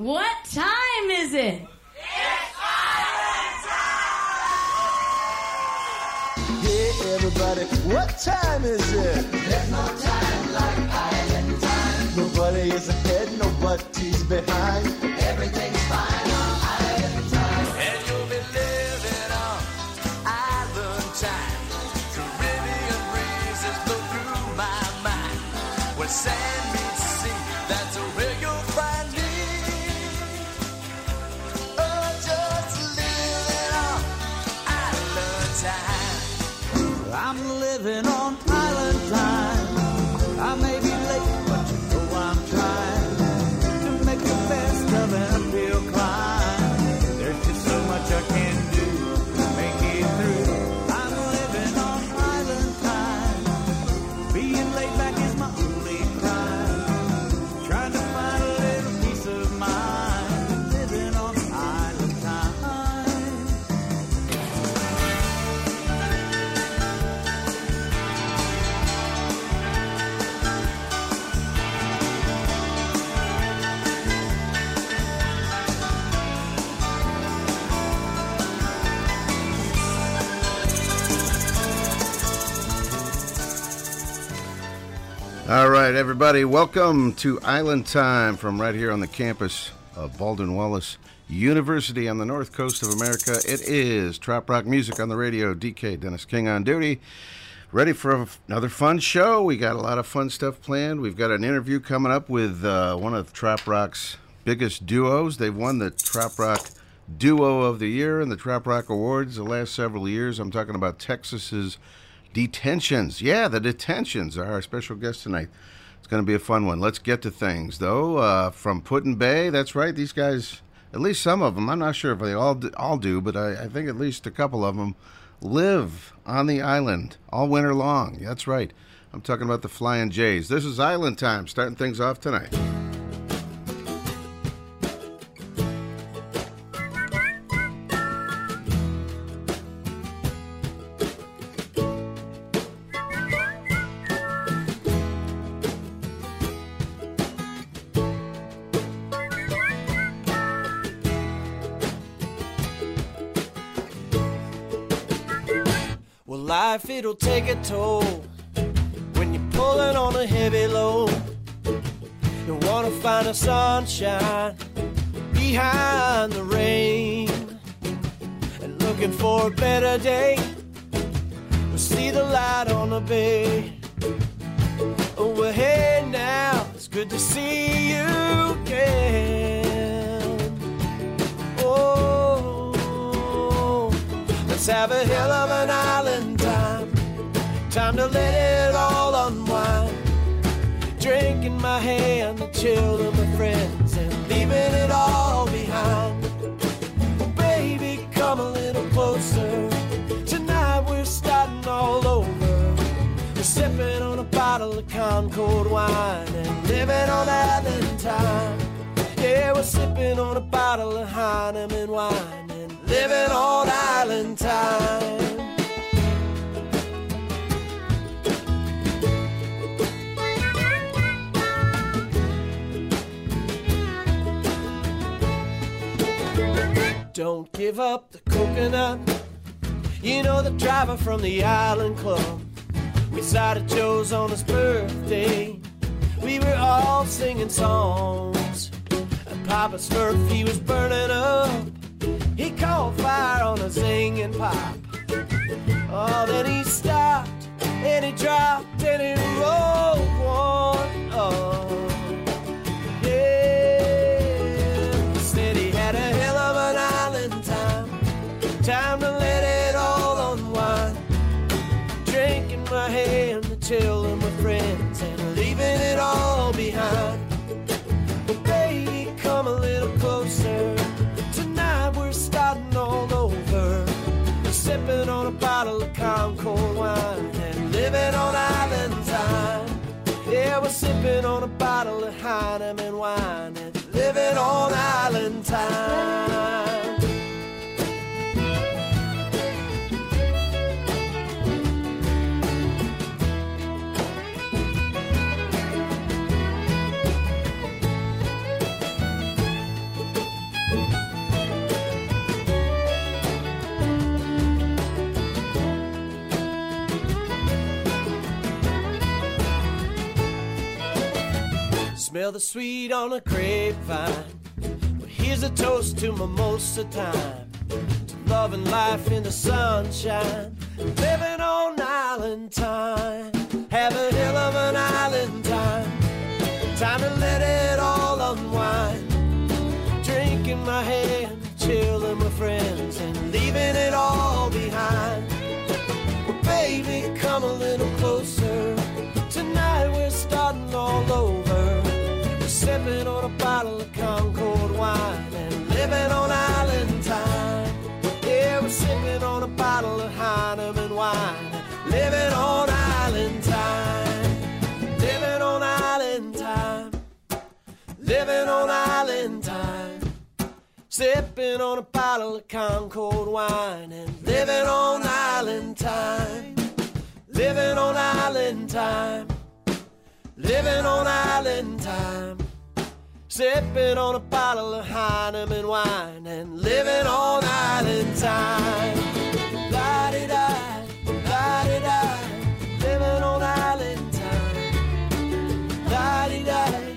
What time is it? It's Violent Time! Yeah, everybody, what time is it? There's no time like island time. Nobody is ahead, nobody's behind. Everything's All right, everybody, welcome to Island Time from right here on the campus of Baldwin Wallace University on the north coast of America. It is Trop Rock Music on the radio. DK Dennis King on duty. Ready for another fun show. We got a lot of fun stuff planned. We've got an interview coming up with uh, one of Trop Rock's biggest duos. They've won the Trop Rock Duo of the Year and the Trop Rock Awards the last several years. I'm talking about Texas's Detentions. Yeah, the Detentions are our special guest tonight. It's going to be a fun one. Let's get to things, though. Uh, from Put-in-Bay, that's right. These guys, at least some of them, I'm not sure if they all do, all do but I, I think at least a couple of them live on the island all winter long. That's right. I'm talking about the Flying Jays. This is Island Time, starting things off tonight. Toll when you're pulling on a heavy load. You wanna find a sunshine behind the rain, and looking for a better day. We'll see the light on the bay. Oh, well, hey now, it's good to see you again. Oh, let's have a hell of island time. Time to let it all unwind. Drinking my hand, the chill of my friends, and leaving it all behind. Baby, come a little closer. Tonight we're starting all over. We're sipping on a bottle of Concord wine and living on island time. Yeah, we're sipping on a bottle of Heineman wine and living on island time. Don't give up the coconut. You know the driver from the Island Club. We sighted Joe's on his birthday. We were all singing songs. And Papa's Smurf, he was burning up. He caught fire on a zinging pipe. Oh, then he stopped and he dropped and he rolled one up. Chill my friends, and leaving it all behind. But baby, come a little closer. Tonight we're starting all over. We're sipping on a bottle of Concord wine and living on island time. Yeah, we're sipping on a bottle of Heineman wine and living on island time. Smell the sweet on a grapevine. Well, here's a toast to mimosa time. To love and life in the sunshine. Living on island time. Living on island time. Sipping on a bottle of Concord wine and living on island time. Living on island time. Living on island time. Sipping on a bottle of Heineman wine and living on island time. Di da, di da. Living on island time. La di da,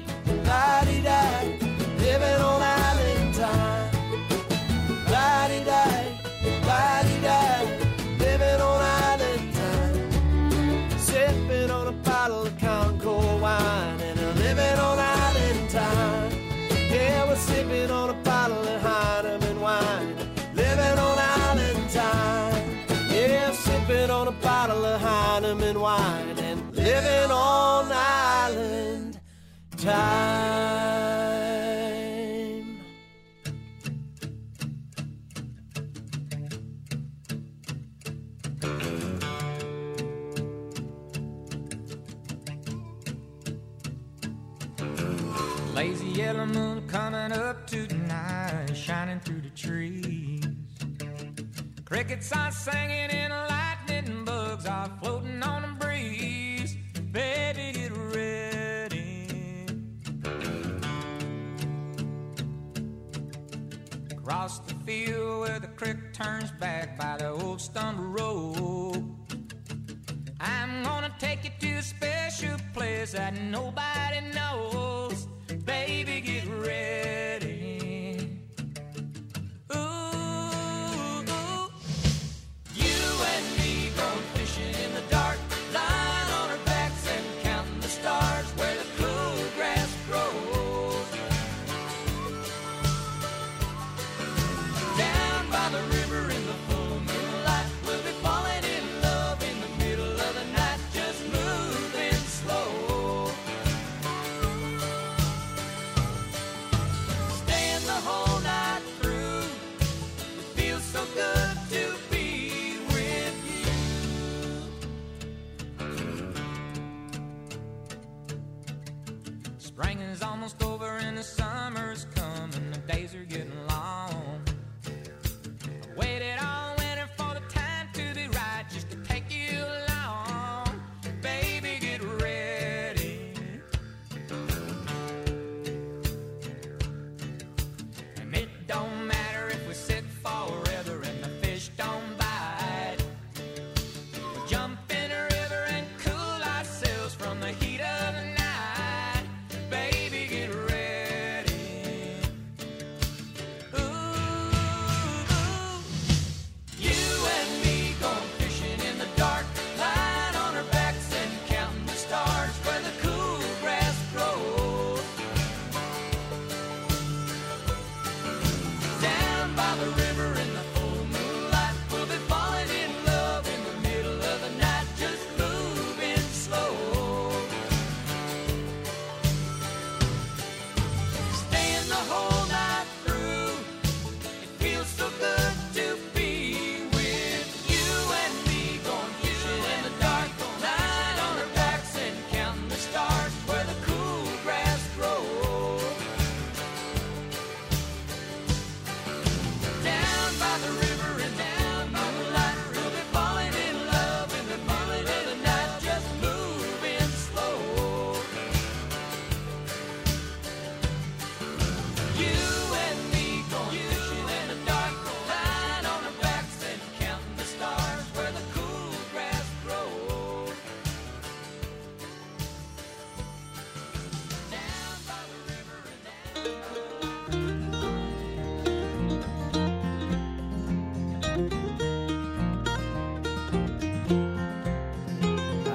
on a puddle of conco wine and living on island time. La di da, la di da. Living on island time. Sipping on a bottle of Concord wine and living on time. Lazy yellow moon coming up tonight, shining through the trees. Crickets are singing and lightning bugs are floating on the breeze. Baby, Across the field where the creek turns back by the old stone road. I'm gonna take you to a special place that nobody knows. Baby, get ready. Ooh, ooh. You and me going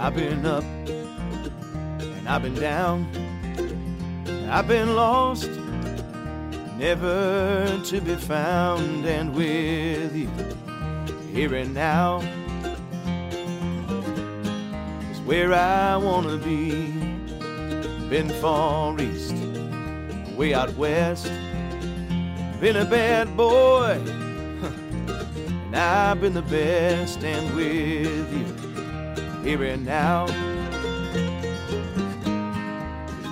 I've been up and I've been down. I've been lost, never to be found, and with you here and now is where I wanna be. Been far east, way out west, been a bad boy, and I've been the best, and with here and now is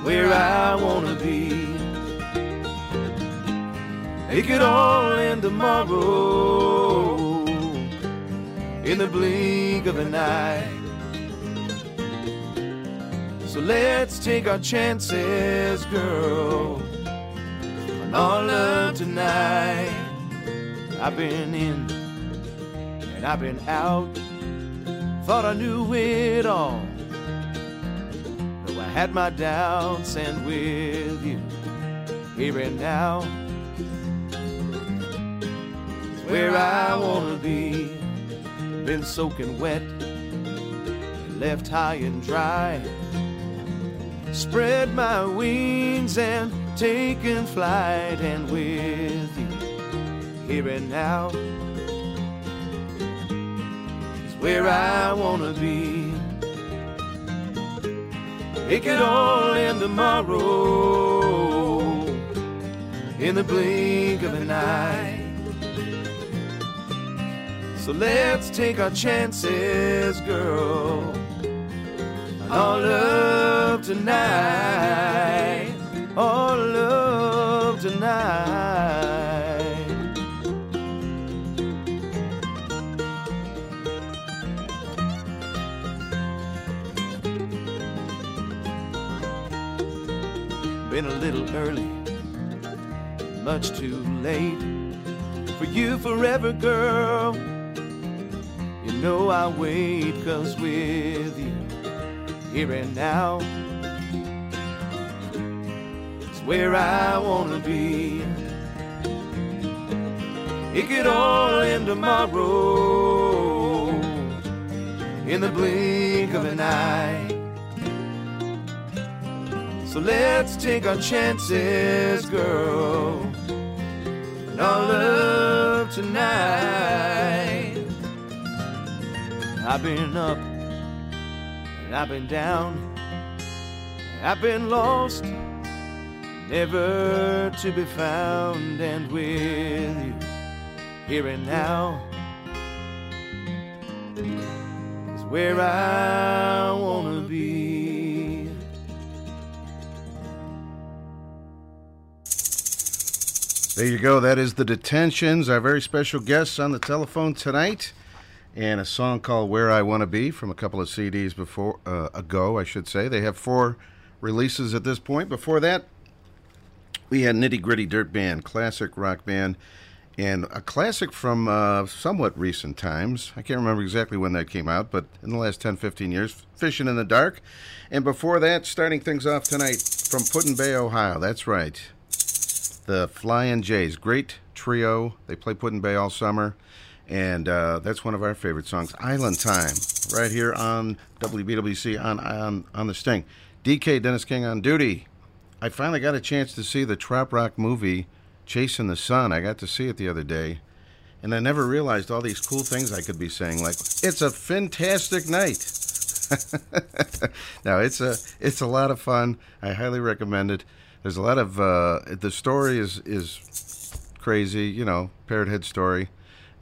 where I wanna be. It could all end tomorrow in the blink of an eye. So let's take our chances, girl, on our love tonight. I've been in and I've been out, thought I knew it all. Though I had my doubts, and with you here and now is where I wanna be. Been soaking wet, left high and dry. Spread my wings and taken flight, and with you here and now where I wanna be. It could all end tomorrow in the blink of an eye. So let's take our chances, girl. All love tonight, All love tonight. Been a little early, much too late for you forever, girl. You know I wait, cause with you here and now is where I wanna be. It could all end tomorrow in the blink of an eye. So let's take our chances, girl, and our love tonight. I've been up and I've been down, I've been lost, never to be found, and with you here and now is where I wanna be. There you go. That is the Detentions, our very special guests on the telephone tonight, and a song called "Where I Want to Be" from a couple of CDs before uh, ago, I should say. They have four releases at this point. Before that, we had Nitty Gritty Dirt Band, classic rock band, and a classic from uh, somewhat recent times. I can't remember exactly when that came out, but in the last 10, 15 years, Fishing in the Dark. And before that, starting things off tonight from Put-in-Bay, Ohio. That's right the Flying Jays. Great trio. They play Put-in-Bay all summer. And uh, that's one of our favorite songs, Island Time, right here on WBWC on, on, on the Sting. DK Dennis King on duty. I finally got a chance to see the Trop Rock movie, Chasing the Sun. I got to see it the other day. And I never realized all these cool things I could be saying, like, it's a fantastic night. now it's a it's a lot of fun. I highly recommend it. There's a lot of uh, the story is is crazy, you know, parrot head story,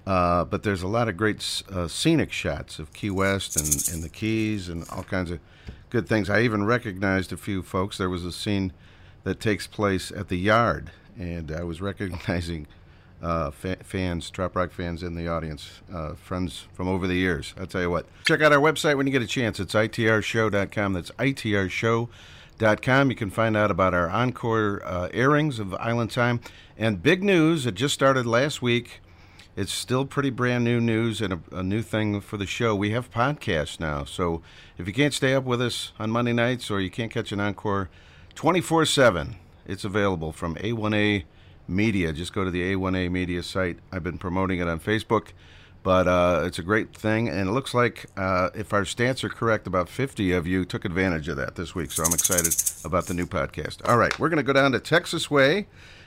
uh, but there's a lot of great uh, scenic shots of Key West and, and the Keys and all kinds of good things. I even recognized a few folks. There was a scene that takes place at the Yard, and I was recognizing uh, fa- fans, trop Rock fans in the audience, uh, friends from over the years. I'll tell you what. Check out our website when you get a chance. It's itrshow.com. That's itrshow.com. You can find out about our encore uh, airings of Island Time. And big news, it just started last week. It's still pretty brand new news and a, a new thing for the show. We have podcasts now. So if you can't stay up with us on Monday nights or you can't catch an encore 24 7, it's available from A1A Media. Just go to the A1A Media site. I've been promoting it on Facebook, But uh, it's a great thing, and it looks like uh, if our stats are correct, about 50 of you took advantage of that this week. So I'm excited about the new podcast. All right, we're going to go down to Texas Way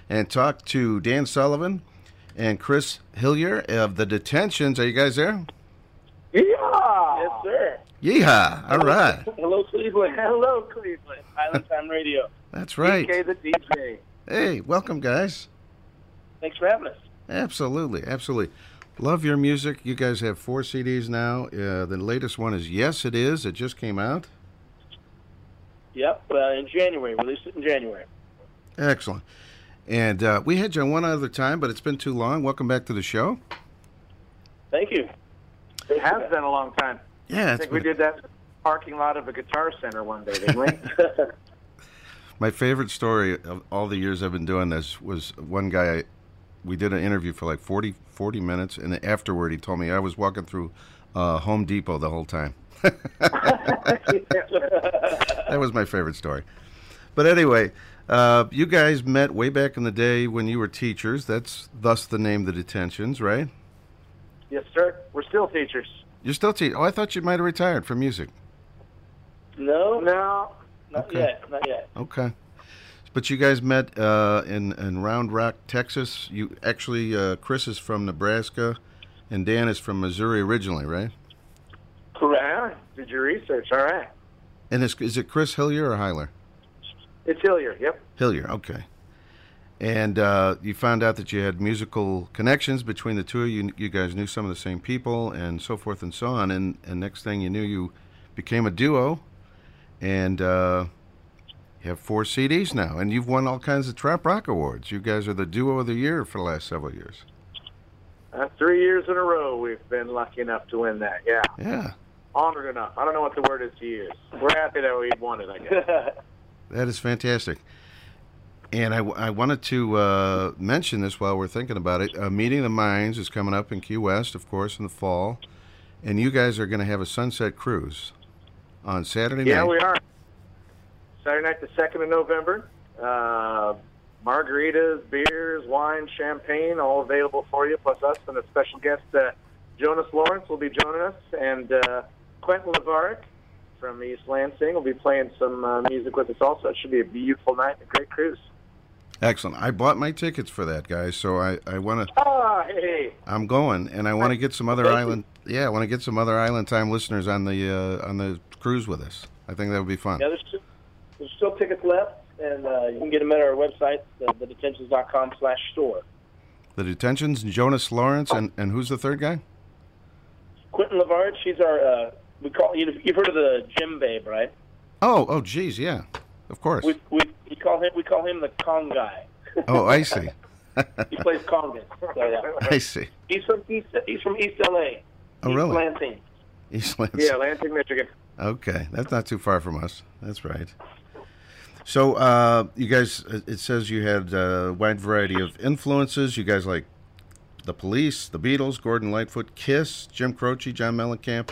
and talk to Dan Sullivan and Chris Hillier of the Detentions. Are you guys there? Yeah. Yes, sir. Yeehaw! All right, Hello, Cleveland. Hello, Cleveland. Island Time Radio. that's right. DK the DJ. Hey, welcome, guys. Thanks for having us. Absolutely, absolutely. Love your music. You guys have four CDs now. Uh, the latest one is Yes, It Is. It just came out. Yep. Uh, in January. Released it in January. Excellent. And uh, we had you on one other time, but it's been too long. Welcome back to the show. Thank you. It has been a long time. Yeah, I think we did that parking lot of a guitar center one day, didn't we? my favorite story of all the years I've been doing this was one guy. We did an interview for like 40, 40 minutes, and afterward he told me I was walking through uh, Home Depot the whole time. that was my favorite story. But anyway, uh, you guys met way back in the day when you were teachers. That's thus the name The Detentions, right? yes, sir. We're still teachers. You're still teaching. Oh, I thought you might have retired from music. No, No, not Okay. yet. Not yet. Okay. But you guys met uh, in in Round Rock, Texas. You actually, uh, Chris is from Nebraska, and Dan is from Missouri originally, right? Correct. yeah, did your research. All right. And is, is it Chris Hillier or Heiler? It's Hillier. Yep. Hillier, okay. And uh, you found out that you had musical connections between the two of you. You guys knew some of the same people, and so forth and so on. And and next thing you knew, you became a duo, and uh, you have four CDs now, and you've won all kinds of trop rock awards. You guys are the duo of the year for the last several years. Uh, three years in a row, we've been lucky enough to win that. Yeah, Yeah, honored enough. I don't know what the word is to use. We're happy that we won it. I guess. that is fantastic. And I, I wanted to uh, mention this while we're thinking about it. Uh, Meeting of the Minds is coming up in Key West, of course, in the fall. And you guys are going to have a sunset cruise on Saturday yeah, night. we are. Saturday night, the second of November. Uh, margaritas, beers, wine, champagne, all available for you. Plus us and a special guest, uh, Jonas Lawrence, will be joining us, and uh, Quentin Lavaric from East Lansing will be playing some uh, music with us. Also, it should be a beautiful night, and a great cruise. Excellent. I bought my tickets for that, guys. So I, I want to. Ah, hey, I'm going, and I want to get some other island. Yeah, I want to get some other island time listeners on the uh, on the cruise with us. I think that would be fun. Yeah, there's still, there's still tickets left, and uh, you can get them at our website, the, thedetentions.com slash store. The detentions, Jonas Lawrence, and, and who's the third guy? Quentin Lavard, she's our, uh, we call, you you've heard of the Gym Babe, right? Oh, oh, geez, yeah, of course. We, we, we call him, we call him the Kong guy. Oh, I see. He plays congas. So, yeah. I see. He's from East, he's from East LA. Oh, East really? Lansing. East Lansing. yeah, Lansing, Michigan. Okay, that's not too far from us. That's right. So, uh, you guys, it says you had a wide variety of influences. You guys like the Police, the Beatles, Gordon Lightfoot, Kiss, Jim Croce, John Mellencamp.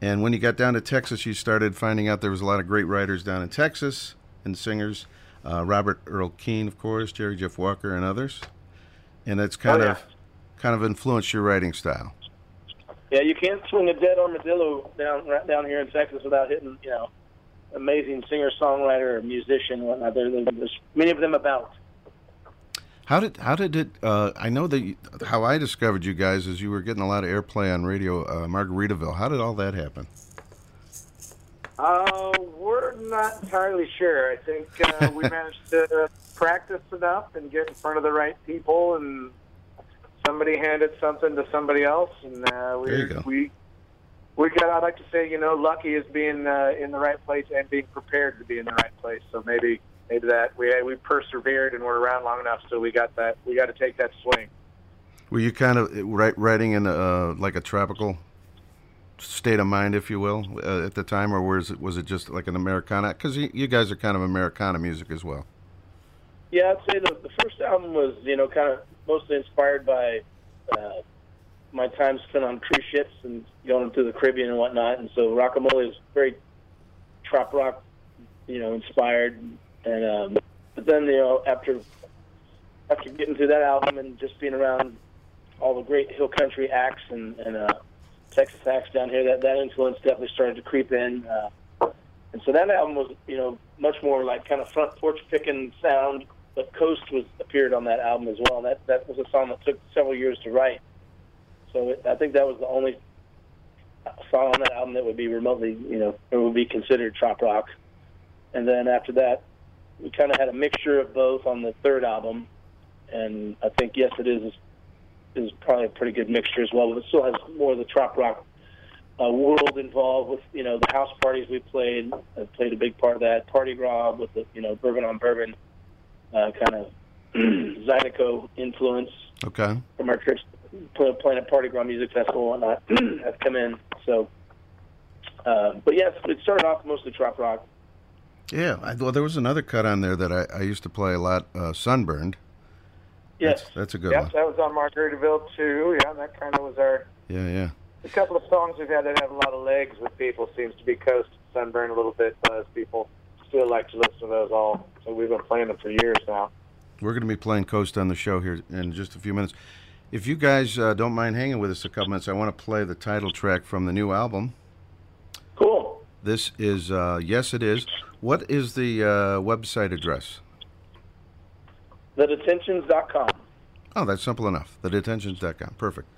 And when you got down to Texas, you started finding out there was a lot of great writers down in Texas and singers. Uh, Robert Earl Keen, of course, Jerry Jeff Walker, and others. And that's kind Oh, yeah. of kind of influenced your writing style. Yeah, you can't swing a dead armadillo down right down here in Texas without hitting, you know, amazing singer, songwriter, or musician, and whatnot. There, there- there's many of them about. How did how did it? Uh, I know that you, how I discovered you guys is you were getting a lot of airplay on radio, uh, Margaritaville. How did all that happen? Uh, we're not entirely sure. I think uh, we managed to practice enough and get in front of the right people, and somebody handed something to somebody else, and uh, we There you go. we we got. I'd like to say, you know, lucky is being uh, in the right place and being prepared to be in the right place. So maybe maybe that we we persevered and we're around long enough, so we got that. We got to take that swing. Were you kind of write, writing in uh, like a tropical state of mind, if you will, uh, at the time, or was it was it just like an Americana? Because you, you guys are kind of Americana music as well. Yeah, I'd say the, the first album was, you know, kind of mostly inspired by uh, my time spent on cruise ships and going to the Caribbean and whatnot. And so Rockamole is very trop rock, you know, inspired. And um, but then, you know, after after getting through that album and just being around all the great hill country acts and, and uh, Texas acts down here, that that influence definitely started to creep in. Uh, and so that album was, you know, much more like kind of front porch picking sound. But Coast was appeared on that album as well. That that was a song that took several years to write. So it, I think that was the only song on that album that would be remotely, you know, or would be considered trop rock. And then after that, we kind of had a mixture of both on the third album. And I think yes, it is is probably a pretty good mixture as well. But it still has more of the trop rock uh, world involved with you know the house parties we played. I played a big part of that. Party Rob with the you know bourbon on bourbon uh, kind of Zydeco influence Okay. from our trips playing at Party Ground Music Festival and whatnot have come in. So, uh, but yes, it started off mostly trop rock. Yeah. I, well, there was another cut on there that I, I used to play a lot. Uh, Sunburned. Yes, That's, that's a good Yep, one. that was on Margaritaville too. Yeah, that kind of was our. Yeah, yeah. A couple of songs we've had that have a lot of legs with people seems to be Coast Sunburn a little bit. Buzz people still like to listen to those all. So we've been playing them for years now. We're going to be playing Coast on the show here in just a few minutes. If you guys uh, don't mind hanging with us a couple minutes, I want to play the title track from the new album. cool. This is uh, Yes, It Is. What is the uh, website address? TheDetentions.com. Oh, that's simple enough. TheDetentions.com. Perfect.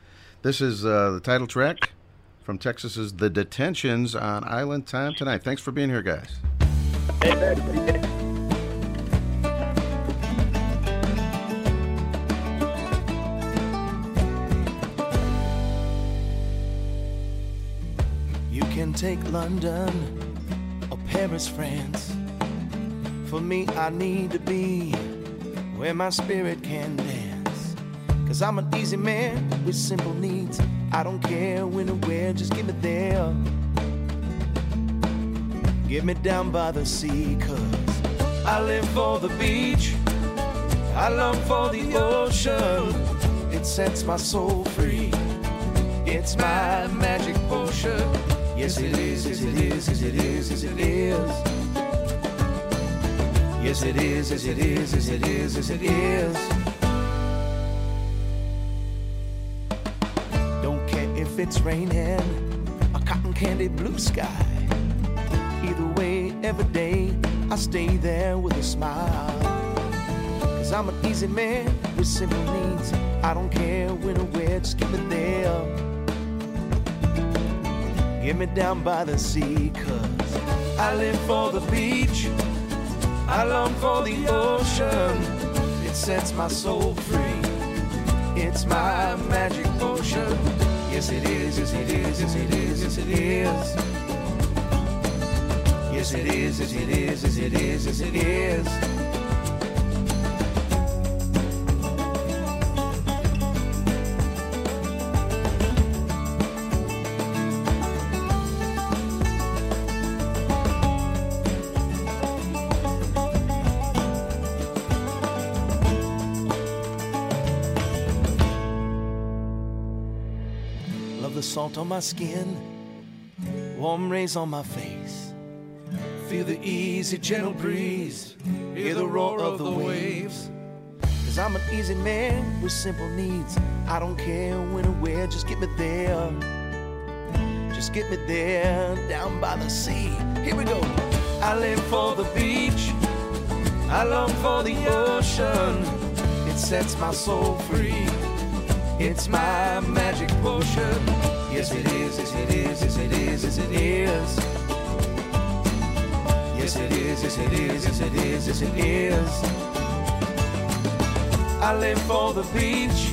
This is uh, the title track from Texas's The Detentions on Island Time tonight. Thanks for being here, guys. Can take London or Paris, France. For me, I need to be where my spirit can dance. Cause I'm an easy man with simple needs. I don't care when or where, just give me there. Get me down by the sea, cause I live for the beach. I long for the ocean. It sets my soul free. It's my magic potion. Yes, it is, yes, it is, yes, it is, yes, it is. Yes, it is, yes, it is, yes, it is, yes, it is. Don't care if it's raining, a cotton candy blue sky. Either way, every day, I stay there with a smile. Cause I'm an easy man with simple needs. I don't care when or where, just give me there. Get me down by the sea, cause I live for the beach. I long for the ocean. It sets my soul free. It's my magic potion. Yes, it is, yes, it is, yes, it is, yes, it is. Yes, it is, yes, it is, yes, it is, yes, it is. Love the salt on my skin, warm rays on my face. Feel the easy, gentle breeze, hear the roar of the waves. Cause I'm an easy man with simple needs. I don't care when or where, just get me there. Just get me there, down by the sea. Here we go. I live for the beach, I long for the ocean. It sets my soul free. It's my magic potion. Yes, it is, yes, it is, yes, it is, yes, it is. Yes, it is, yes, it is, yes, it is, yes, it is. I live for the beach.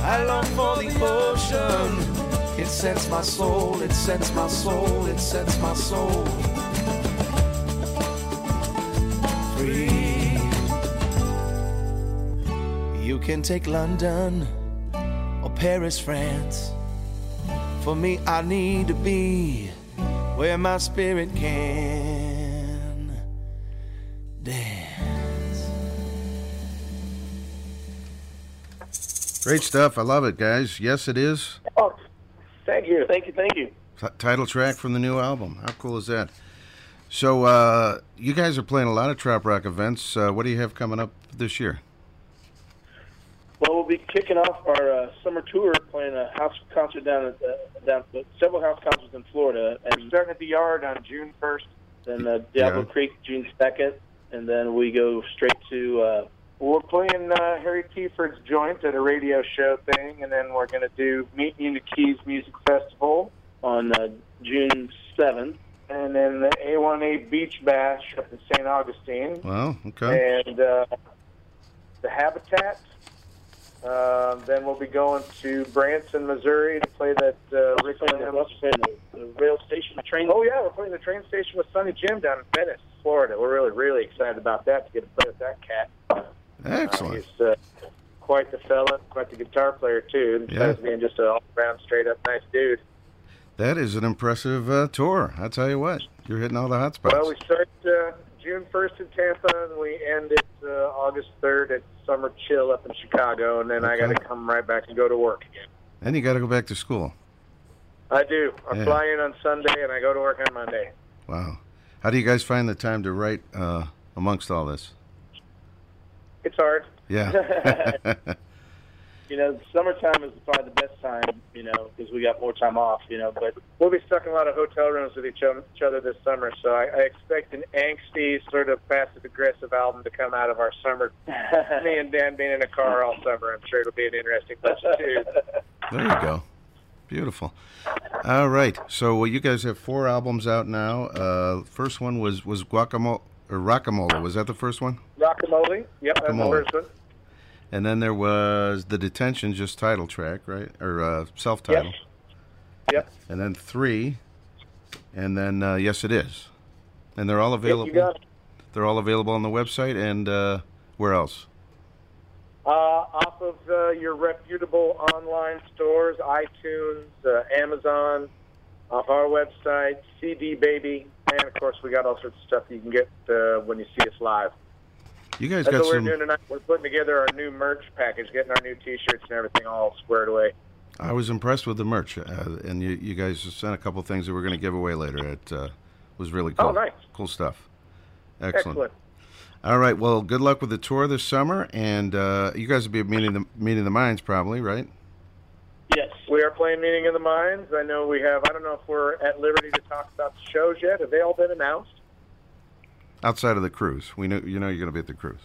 I long for the ocean. It sets my soul, it sets my soul, it sets my soul free. You can take London or Paris, France. For me, I need to be where my spirit can dance. Great stuff. I love it, guys. Yes, it is. Oh, thank you, thank you, thank you. T- title track from the new album. How cool is that? So, uh, you guys are playing a lot of trop Rock events. Uh, what do you have coming up this year? Well, we'll be kicking off our uh, summer tour, playing a house concert down at uh, down several house concerts in Florida, And We're and starting at the yard on June 1st. then uh, Diablo Yeah. Creek June second, and then we go straight to uh, We're playing uh, Harry Keyford's joint at a radio show thing, and then we're going to do Meet Me in the Keys Music Festival, on uh, June seventh. and then the A1A Beach Bash up in St. Augustine, Well, okay. and uh, the Habitat. Uh, then we'll be going to Branson, Missouri to play that uh, Rick Playing the, Williams. playing the, the rail station train. Oh yeah, we're playing the train station with Sonny Jim down in Venice, Florida. We're really, really excited about that to get to play with that cat. Uh, Excellent. he's uh, quite the fella, quite the guitar player too. Besides Yeah. being just an all-around, straight-up nice dude. That is an impressive uh, tour. I tell you what, you're hitting all the hot spots. Well, we start uh, June 1st in Tampa, and we end it uh, August 3rd at Summer Chill up in Chicago, and then I got to come right back and go to work again. and you got to go back to school. I do. I Yeah. fly in on Sunday, and I go to work on Monday. Wow. How do you guys find the time to write uh, amongst all this? It's hard. Yeah. You know, summertime is probably the best time. You know, because we got more time off. You know, but We'll be stuck in a lot of hotel rooms with each, other this summer, so I, I expect an angsty, sort of passive-aggressive album to come out of our summer. Me and Dan being in a car all summer, I'm sure it'll be an interesting listen too. there you go. Beautiful. All right. So well, you guys have four albums out now. Uh, first one was was Guacamole or Rockamola. Was that the first one? Rockamole, yep, that's the Rockamole. first one. And then there was the Detention, just title track, right? Or uh, self-title. Yes. Yep. And then three. And then uh, yes, it is. And they're all available. you got it. They're all available on the website and uh, where else? Uh, off of uh, your reputable online stores, iTunes, uh, Amazon, off our website, CD Baby, and of course we got all sorts of stuff you can get uh, when you see us live. You guys That's got what we're some. doing tonight. We're putting together our new merch package, getting our new T-shirts and everything all squared away. I was impressed with the merch, uh, and you, you guys sent a couple things that we're going to give away later. It uh, was really cool. Oh, nice. Cool stuff. Excellent. Excellent. All right. Well, good luck with the tour this summer, and uh, you guys will be meeting the meeting the minds probably, right? yes, We are playing Meeting in the Minds. I know we have. I don't know if we're at liberty to talk about the shows yet. Have they all been announced? Outside of the cruise, we know you know you're going to be at the cruise.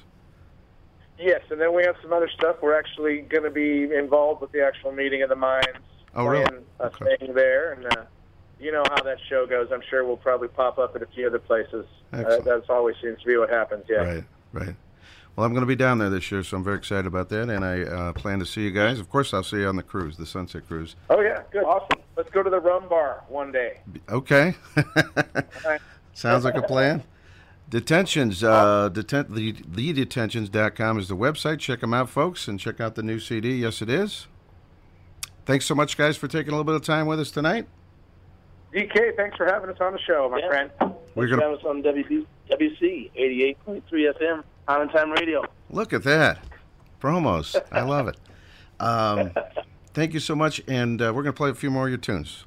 Yes, and then we have some other stuff. We're actually going to be involved with the actual Meeting of the Minds. Oh, really? playing a Okay. thing there, and uh, you know how that show goes. I'm sure we'll probably pop up at a few other places. Uh, that's always seems to be what happens. Yeah. Right. Right. Well, I'm going to be down there this year, so I'm very excited about that, and I uh, plan to see you guys. Of course, I'll see you on the cruise, the Sunset Cruise. Oh yeah, good, awesome. Let's go to the rum bar one day. Okay. Sounds like a plan. Detentions, uh, deten- the, thedetentions.com is the website. Check them out, folks, and check out the new CD. Yes, it is. Thanks so much, guys, for taking a little bit of time with us tonight. DK, thanks for having us on the show, my Yeah. friend. We're We're gonna- going to on WB, WC 88.3 FM, Island Time Radio. Look at that. Promos. I love it. Um, thank you so much, and uh, we're going to play a few more of your tunes.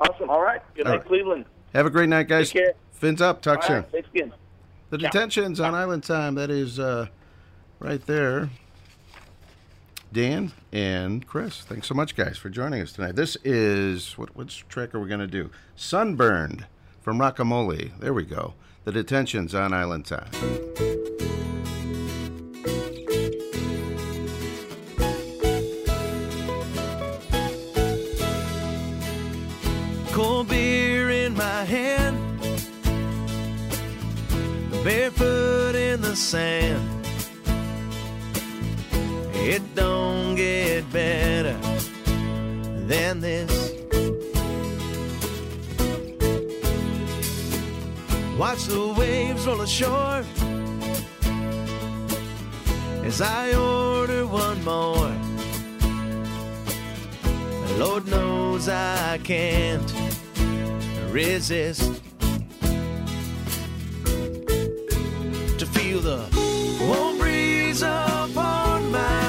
Awesome. All right. Good All night, right. Cleveland. Have a great night, guys. Fins up. Talk All soon. right. The detentions on Island Time. That is uh, right there. Dan and Chris, thanks so much, guys, for joining us tonight. This is what which track are we going to do? Sunburned from Rockamole. There we go. The detentions on Island Time. Sand. It don't get better than this. Watch the waves roll ashore as I order one more. Lord knows I can't resist feel the warm breeze upon my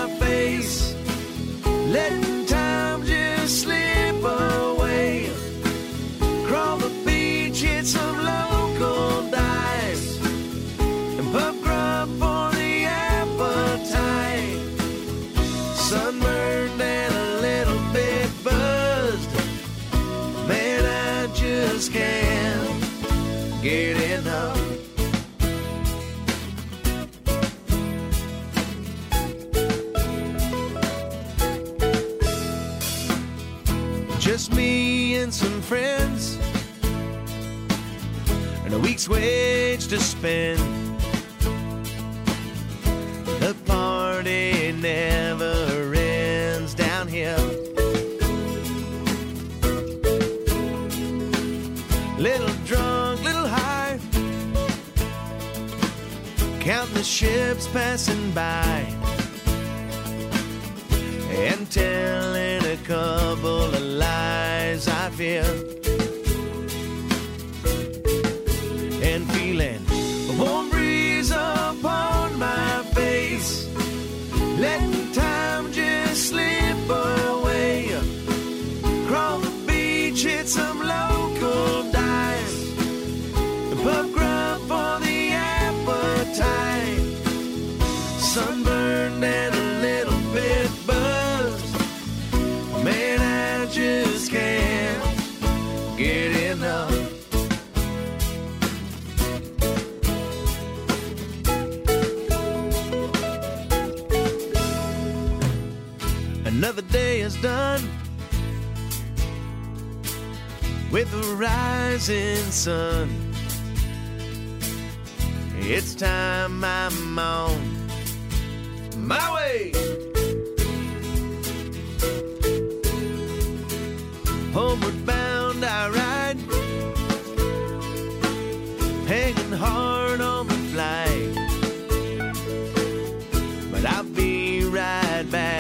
week's wage to spend. The party never ends down here. Little drunk, little high, counting the ships passing by and telling a couple of lies I fear. Done with the rising sun. It's time I'm on my way. Homeward bound, I ride, hanging hard on the flight. But I'll be right back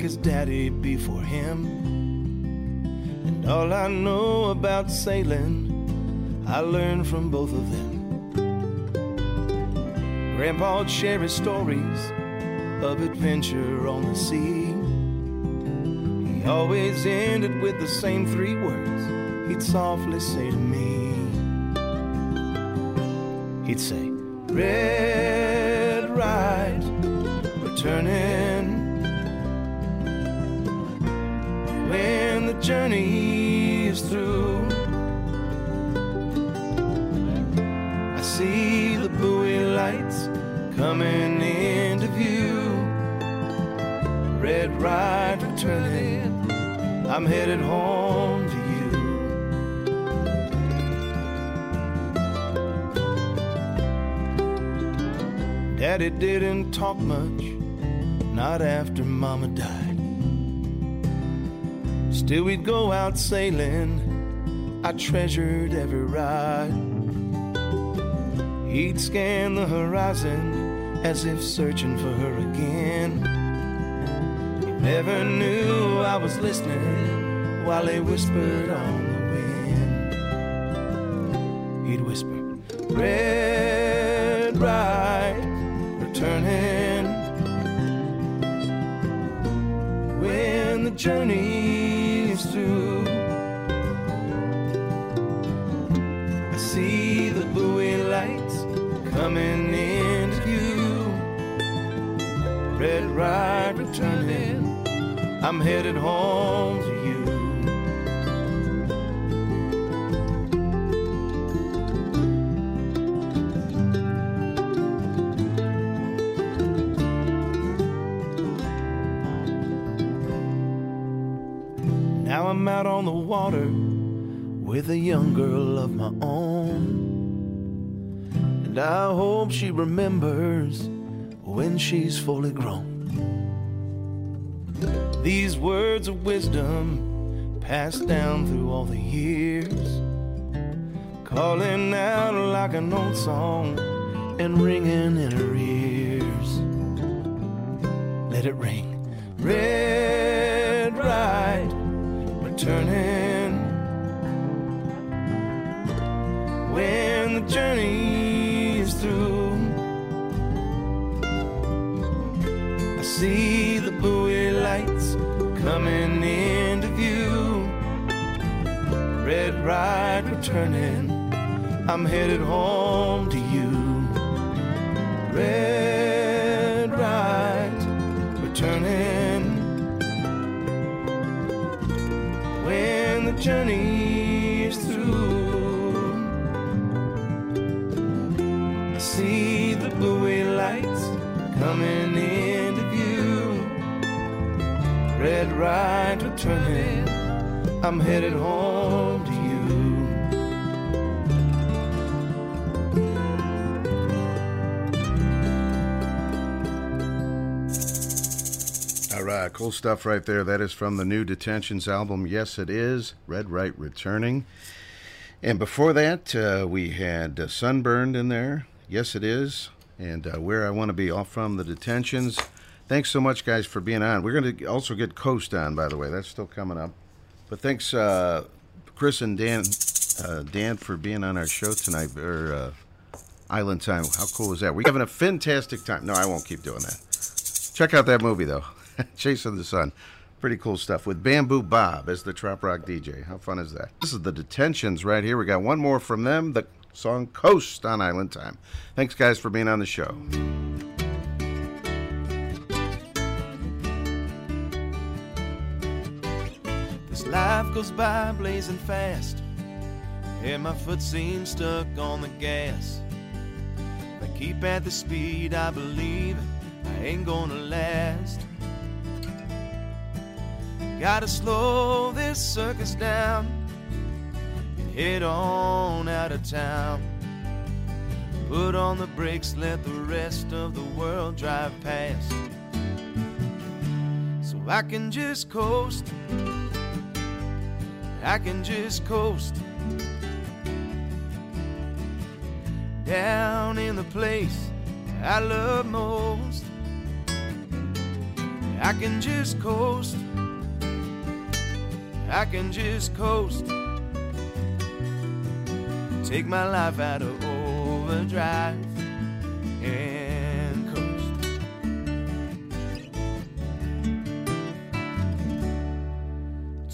like his daddy before him. And all I know about sailing, I learned from both of them. Grandpa'd share his stories of adventure on the sea. He always ended with the same three words he'd softly say to me. He'd say, Red right, returning journey is through. I see the buoy lights coming into view. Red ride returning. I'm headed home to you. Daddy didn't talk much, not after Mama died. Still, we'd go out sailing. I treasured every ride. He'd scan the horizon as if searching for her again. He never knew I was listening while he whispered on the wind. He'd whisper, Red right, returning. When the journey Returning, I'm headed home to you. Now I'm out on the water with a young girl of my own. And I hope she remembers when she's fully grown. These words of wisdom passed down through all the years, calling out like an old song and ringing in her ears. Let it ring, red right, returning ride returning, I'm headed home to you. Red ride returning when the journey is through. I see the buoy lights coming into view. Red ride returning, I'm headed home right, cool stuff right there. That is from the new Detentions album. Yes, it is. Red Right Returning. And before that, uh, we had uh, Sunburned in there. Yes, it is. And uh, Where I Want to Be, all from the Detentions. Thanks so much, guys, for being on. We're going to also get Coast on, by the way. That's still coming up. But thanks, uh, Chris and Dan, uh, Dan, for being on our show tonight, or uh, Island Time. How cool was that? We're having a fantastic time. No, I won't keep doing that. Check out that movie, though. Chasing the Sun. Pretty cool stuff with Bamboo Bob as the Trop Rock DJ. How fun is that? This is the Detentions right here. We got one more from them, the song Coast on Island Time. Thanks, guys, for being on the show. This life goes by blazing fast, and my foot seems stuck on the gas. If I keep at the speed I believe, I ain't gonna last. Gotta slow this circus down and head on out of town. Put on the brakes, let the rest of the world drive past. So I can just coast. I can just coast down in the place I love most. I can just coast. I can just coast. Take my life out of overdrive and coast.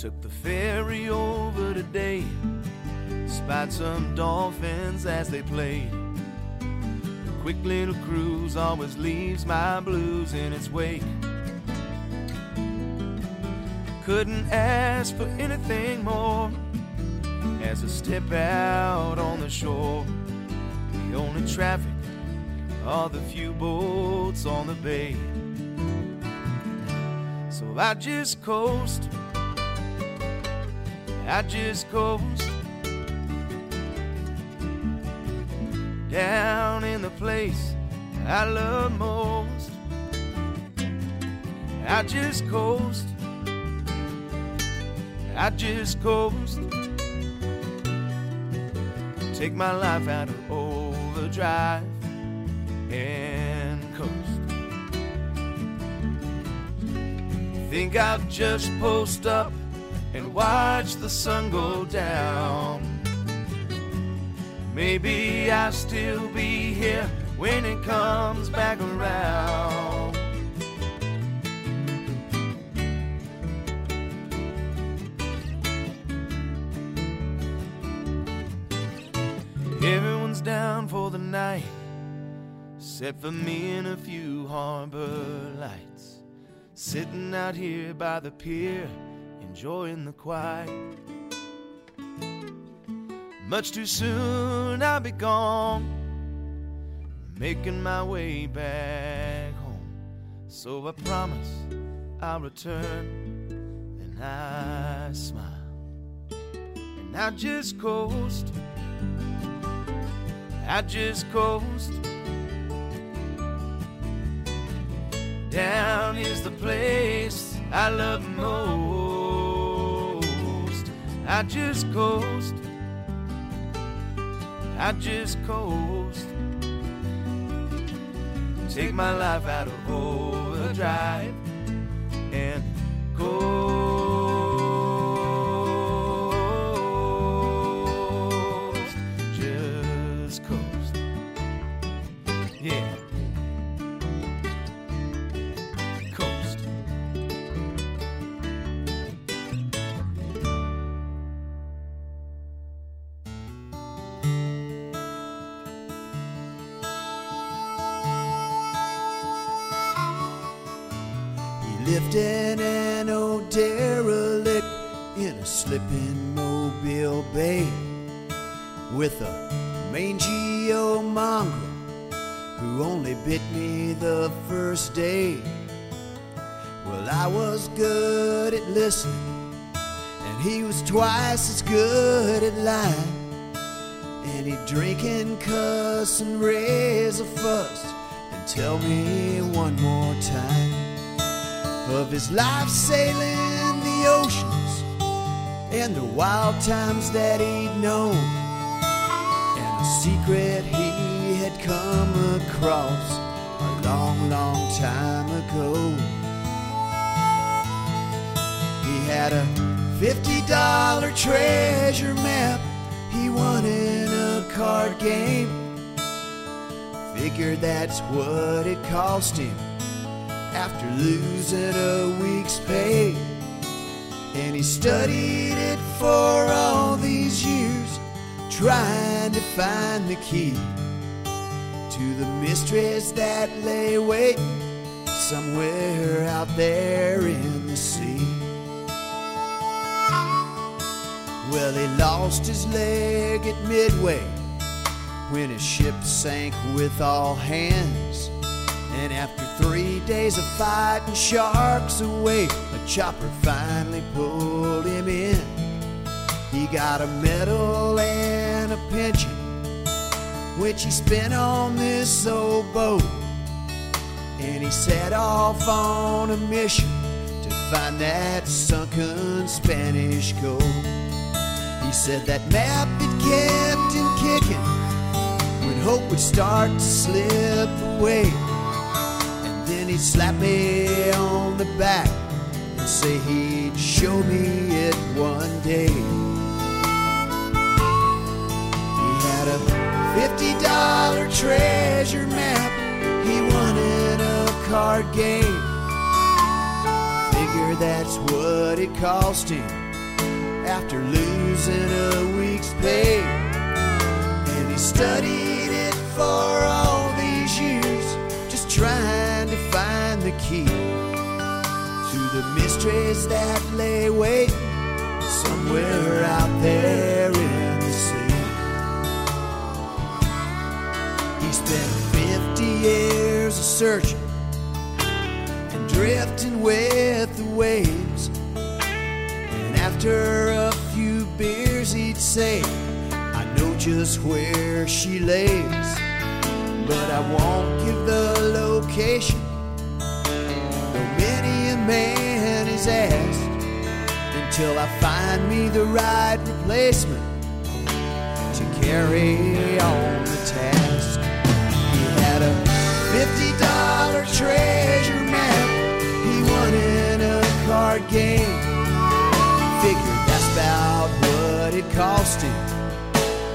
Took the ferry over today. Spied some dolphins as they played. A quick little cruise always leaves my blues in its wake. Couldn't ask for anything more as I step out on the shore. The only traffic are the few boats on the bay. So I just coast. I just coast down in the place I love most. I just coast. I just coast. Take my life out of overdrive and coast. Think I'll just post up and watch the sun go down. Maybe I'll still be here when it comes back around. Except for me and a few harbor lights. Sitting out here by the pier, enjoying the quiet. Much too soon I'll be gone, making my way back home. So I promise I'll return, and I smile, and I just coast. I just coast down is the place I love most. I just coast. I just coast. Take my life out of overdrive and coast. Mangy old mongrel who only bit me the first day. Well, I was good at listening, and he was twice as good at lying. And he'd drink and cuss and raise a fuss and tell me one more time of his life sailing the oceans and the wild times that he'd known secret he had come across a long, long time ago. He had a $50 treasure map he won in a card game. Figured that's what it cost him after losing a week's pay. And he studied it for all these years, trying to find the key to the mistress that lay waiting somewhere out there in the sea. Well, he lost his leg at Midway when his ship sank with all hands. And after three days of fighting sharks away, a chopper finally pulled him in. He got a medal and a pension, which he spent on this old boat. And he set off on a mission to find that sunken Spanish gold. He said that map had kept him kicking when hope would start to slip away. And then he'd slap me on the back and say he'd show me it one day. Had a $50 treasure map he in a card game. Figure that's what it cost him after losing a week's pay. And he studied it for all these years, just trying to find the key to the mysteries that lay waiting somewhere out there in years of searching and drifting with the waves. And after a few beers, he'd say, I know just where she lays, but I won't give the location. Though many a man is asked until I find me the right replacement to carry on $50 treasure map he won in a card game. Figured that's about what it cost him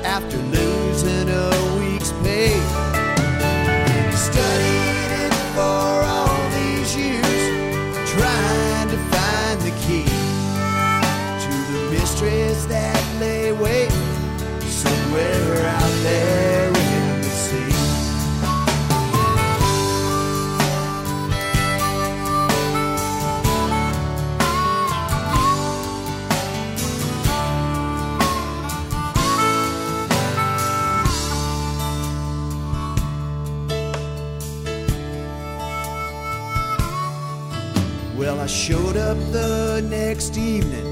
after losing a week's pay. Studied it for all these years, trying to find the key to the mysteries that lay waiting somewhere out there showed up the next evening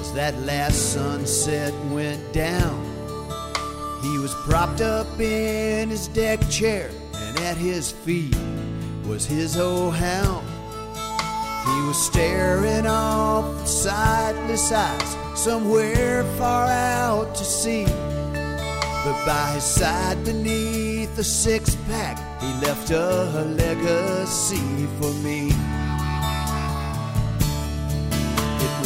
as that last sunset went down. He was propped up in his deck chair, and at his feet was his old hound. He was staring off with sightless eyes somewhere far out to sea. But by his side beneath the six pack, he left a legacy for me.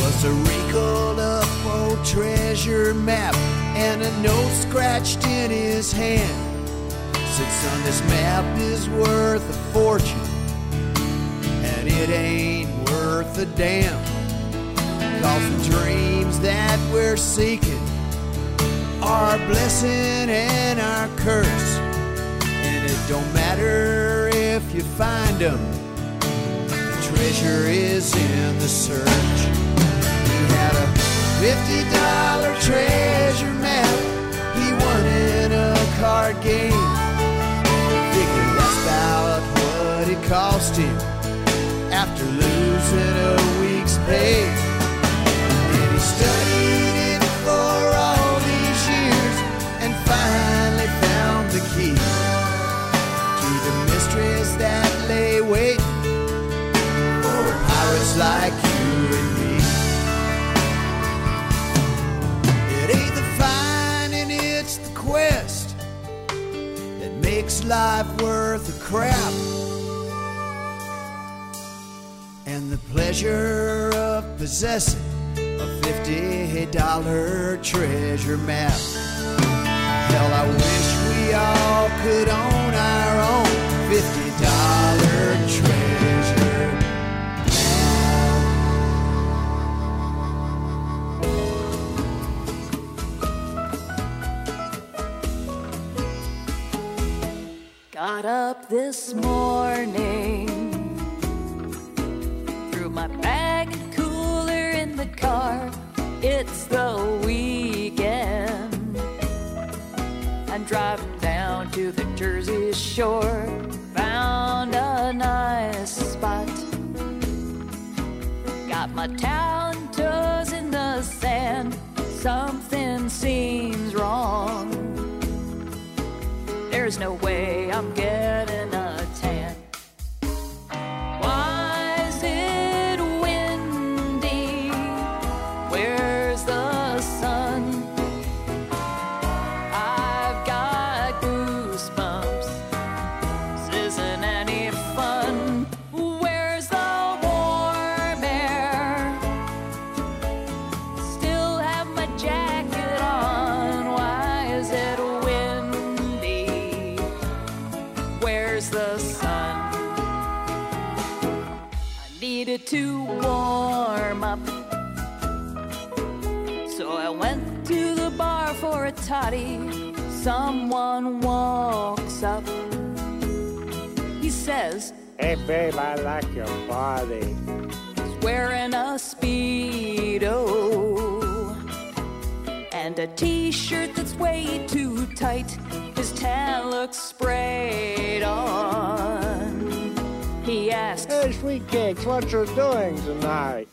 Was a wrinkled up old treasure map and a note scratched in his hand. Said, son, this map is worth a fortune, and it ain't worth a damn. Cause the dreams that we're seeking are our blessing and our curse. And it don't matter if you find them, the treasure is in the search. Had a $50 treasure map he won in a card game. Figured that's about what it cost him after losing a week's pay. Makes life worth a crap. And the pleasure of possessing a $50 treasure map. Hell, I wish we all could own our own $50 Got up this morning, threw my bag and cooler in the car. It's the weekend. I'm driving down to the Jersey shore, found a nice spot. Got my towel and toes in the sand. Something seems wrong. There's no way I'm to warm up. So I went to the bar for a toddy. Someone walks up. He says, Hey, babe, I like your body. He's wearing a speedo and a t-shirt that's way too tight his tan looks sprayed on asks Hey, sweet cakes, what you doing tonight?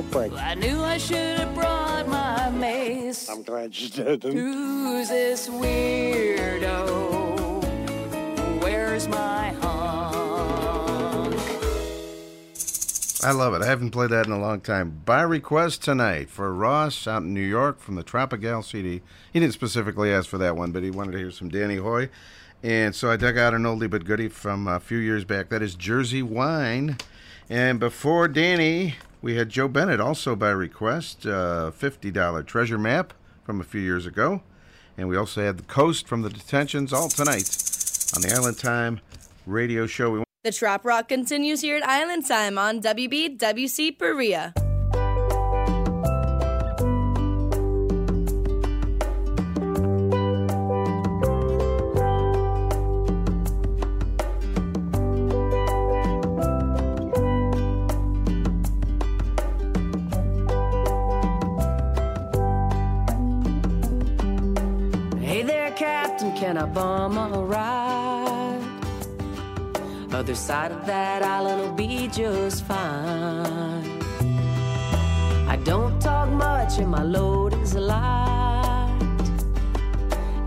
Smoke break. I knew I should have brought my mace. I'm glad you didn't. Who's this weirdo? Where's my honk? I love it. I haven't played that in a long time. By request tonight for Ross out in New York from the Tropical CD. He didn't specifically ask for that one, but he wanted to hear some Danny Hoy. And so I dug out an oldie but goodie from a few years back. That is Jersey Wine. And before Danny, we had Joe Bennett, also by request, uh, $50 treasure map from a few years ago. And we also had The Coast from the Detentions, all tonight on the Island Time radio show. We The Trop Rock continues here at Island Time on WBWC Berea. Other side of that island will be just fine. I don't talk much and my load is light.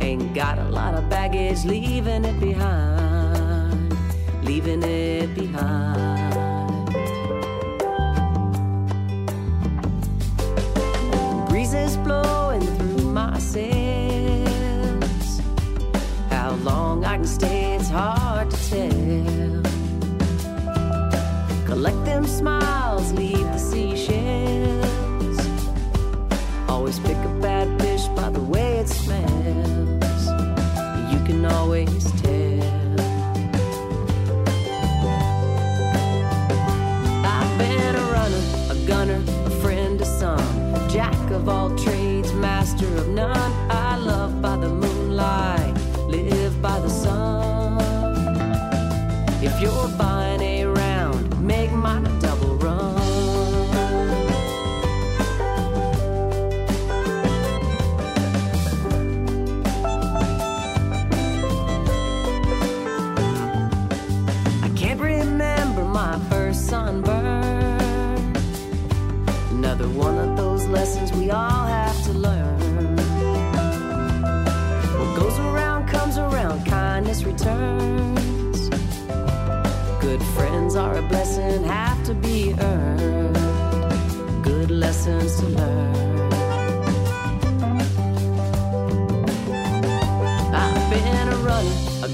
Ain't got a lot of baggage, leaving it behind. Leaving it behind. Collect them smiles,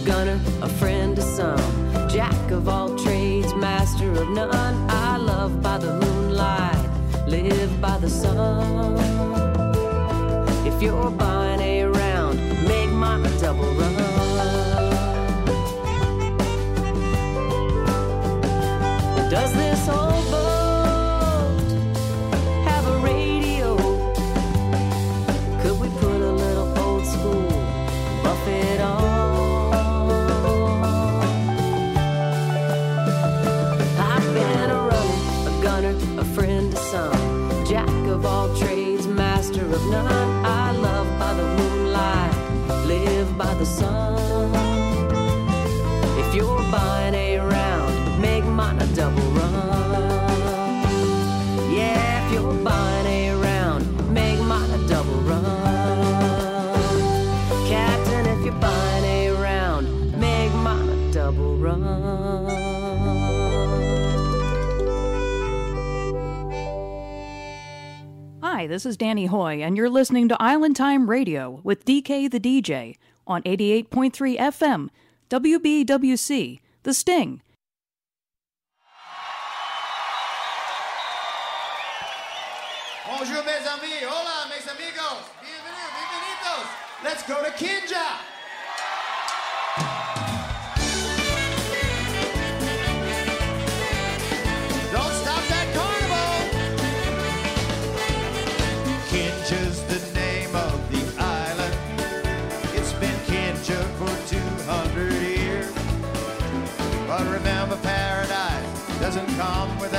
gunner, a friend to some, jack of all trades, master of none. I love by the moonlight, live by the sun. If you're buying a round, make mine a double run. Does this old friend to some, jack of all trades, master of none. I love by the moonlight, live by the sun. If you're buying a round Hi, this is Danny Hoy, and you're listening to Island Time Radio with DK the DJ on 88.3 FM, WBWC, The Sting. Bonjour, mes amis. Hola, mes amigos. Bienvenidos. bienvenidos. Let's go to Kinja. hasn't come with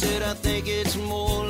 said, I think it's more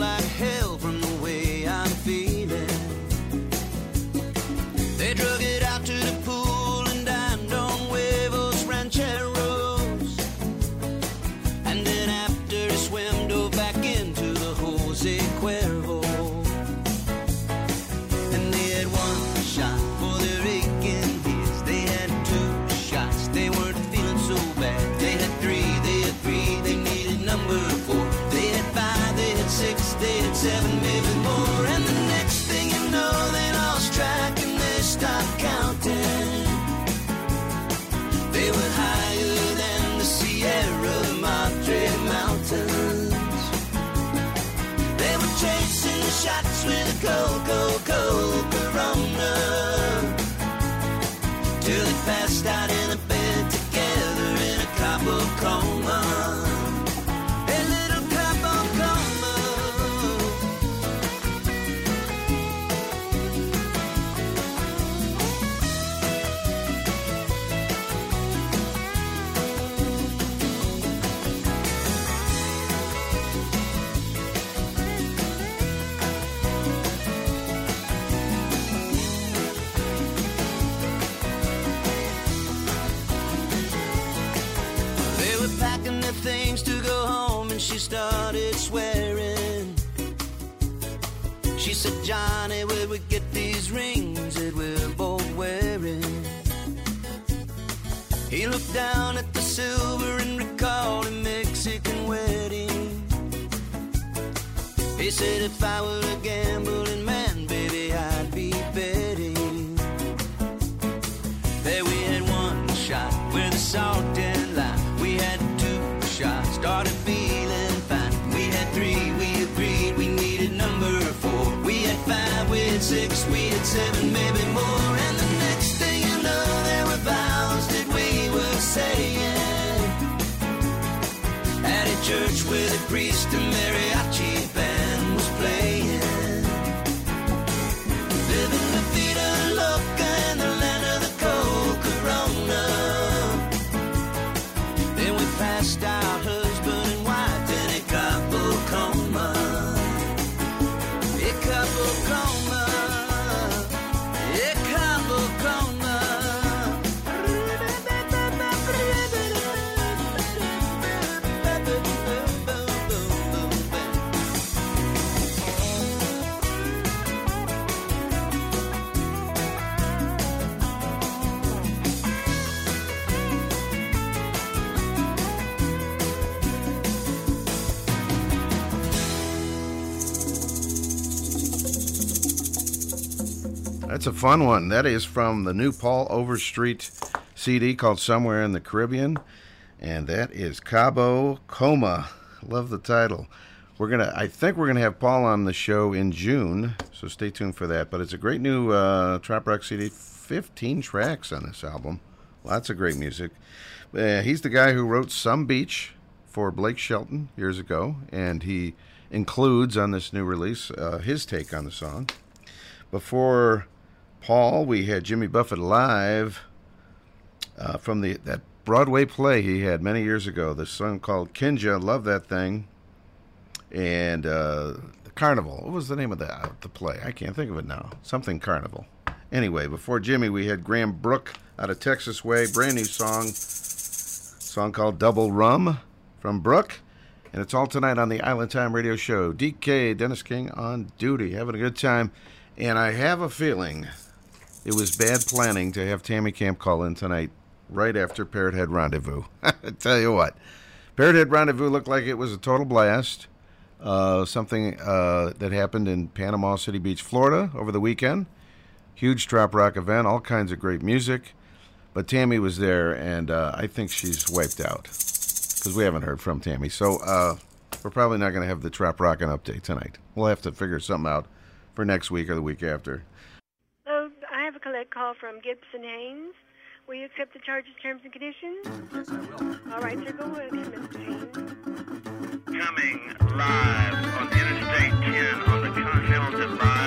go, go. Said if I were a gambling man, baby, I'd be betting. That we had one shot with a salt and lime. We had two shots, started feeling fine. We had three, we agreed we needed number four. We had five, we had six, we had seven. That's a fun one. That is from the new Paul Overstreet CD called Somewhere in the Caribbean. And that is Cabo Coma. Love the title. We're gonna I think we're gonna have Paul on the show in June, so stay tuned for that. But it's a great new uh, Trop Rock CD, fifteen tracks on this album. Lots of great music. Uh, he's the guy who wrote Some Beach for Blake Shelton years ago, and he includes on this new release uh, his take on the song. Before Paul, we had Jimmy Buffett live uh, from the that Broadway play he had many years ago. The song called Kinja, love that thing. And uh, the Carnival. What was the name of the uh, the play? I can't think of it now. Something Carnival. Anyway, before Jimmy, we had Graham Brook out of Texas Way, brand new song, song called Double Rum from Brook. And it's all tonight on the Island Time Radio Show. DK, Dennis King on duty, having a good time. And I have a feeling it was bad planning to have Tammy Camp call in tonight, right after Parrot Head Rendezvous. I tell you what, Parrot Head Rendezvous looked like it was a total blast. Uh, something uh, that happened in Panama City Beach, Florida over the weekend. Huge trop rock event, all kinds of great music. But Tammy was there, and uh, I think she's wiped out because we haven't heard from Tammy. So uh, we're probably not going to have the Trop Rockin' update tonight. We'll have to figure something out for next week or the week after. I have a collect call from Gibson Haynes. Will you accept the charges, terms, and conditions? Yes, I will. All right, sir, go ahead, Mr. Haynes. Coming live on Interstate 10 on the Continental Divide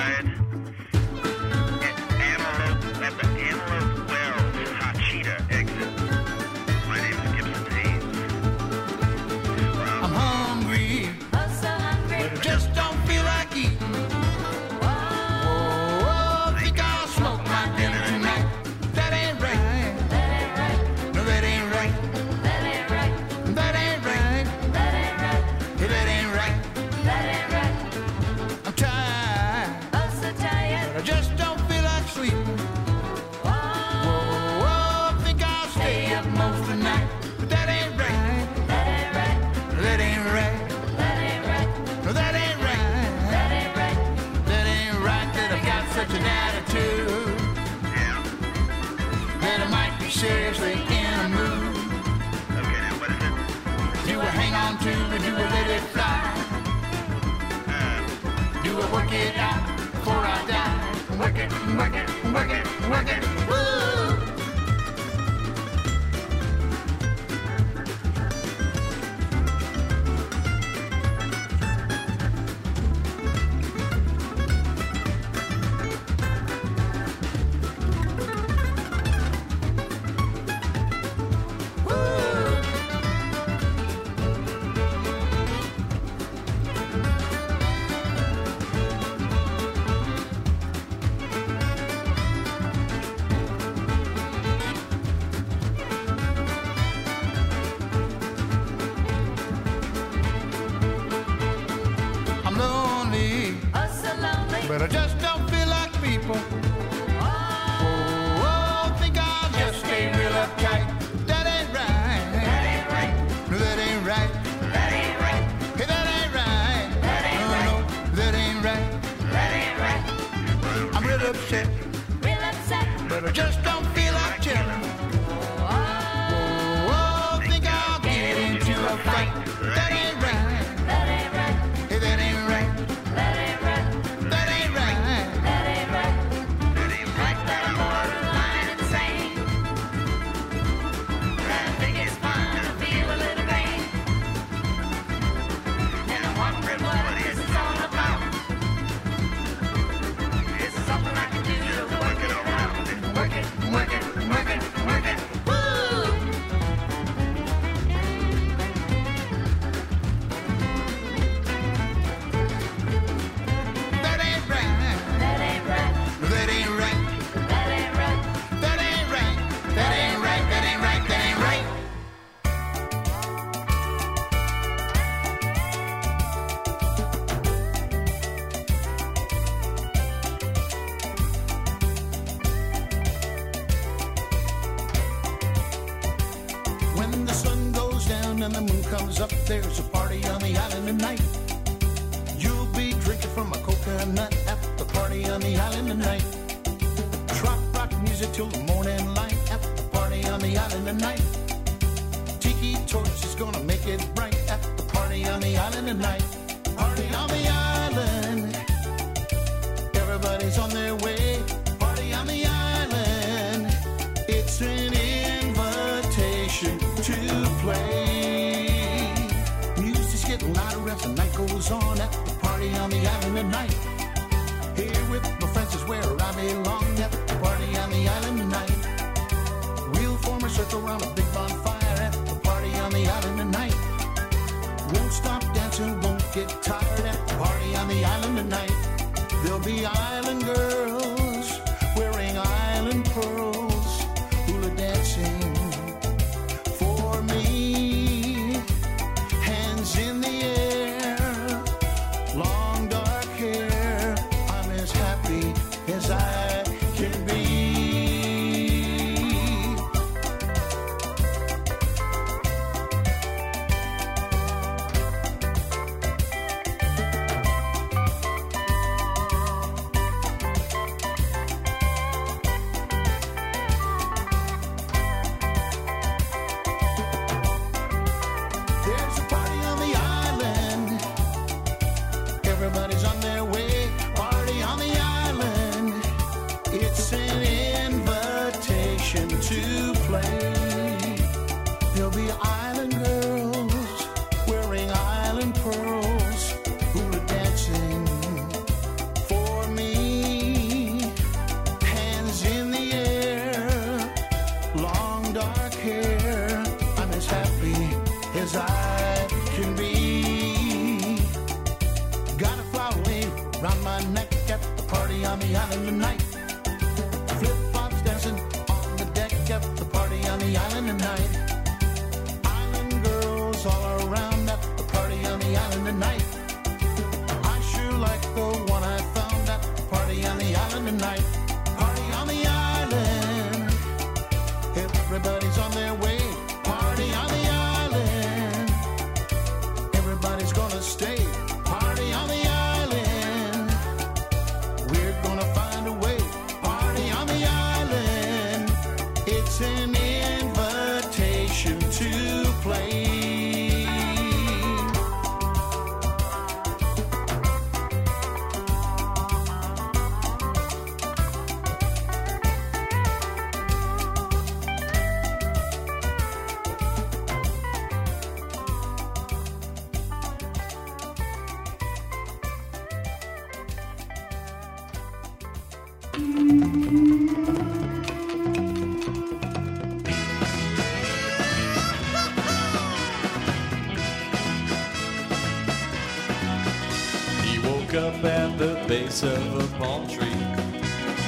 base of a palm tree,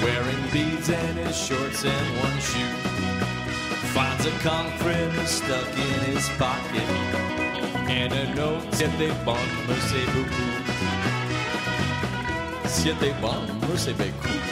wearing beads and his shorts and one shoe. Finds a conch friend stuck in his pocket, and a note Siete bon, merci beaucoup. Siete bon, merci beaucoup.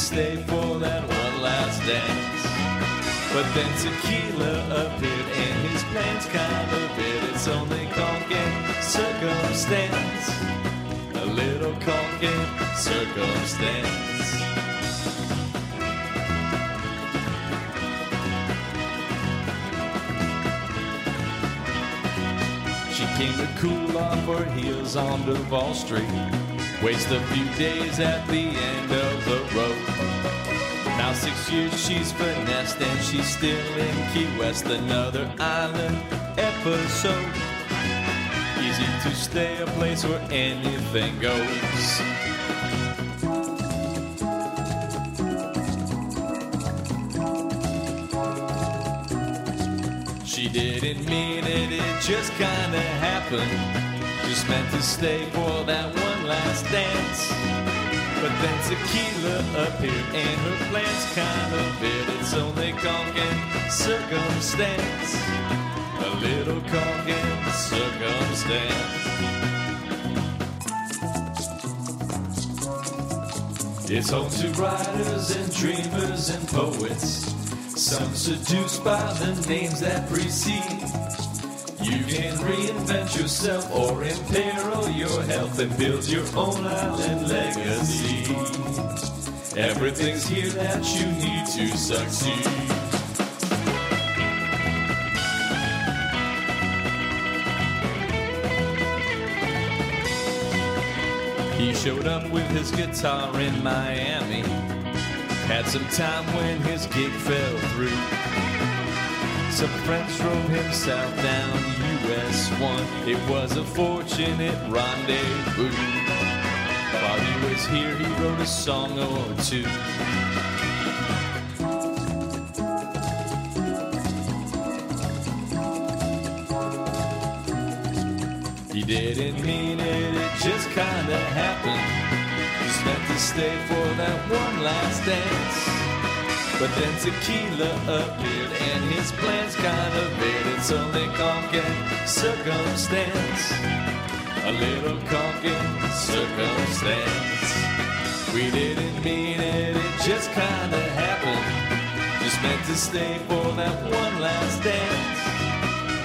Stay for that one last dance. But then tequila appeared and his plans kind of bit. It's only conch circumstance. A little conch circumstance. She came to cool off her heels on Duval Street. Waste a few days at the end of six years she's finessed and she's still in Key West. Another island episode. Easy to stay a place where anything goes. She didn't mean it, it just kinda happened. Just meant to stay for that one last dance. But then tequila appeared and her plans kind of bit. It's only conch and circumstance. A little conch and circumstance. It's home to writers and dreamers and poets. Some seduced by the names that precede can reinvent yourself or imperil your health and build your own island legacy. Everything's here that you need to succeed. He showed up with his guitar in Miami. Had some time when his gig fell through. Some friends drove him south down the US 1. It was a fortunate rendezvous. While he was here, he wrote a song or two. He didn't mean it, it just kinda happened. Just meant to stay for that one last dance. But then tequila appeared and his plans kind of veered. It's only conking circumstance. A little conking circumstance. We didn't mean it, it just kinda happened. Just meant to stay for that one last dance.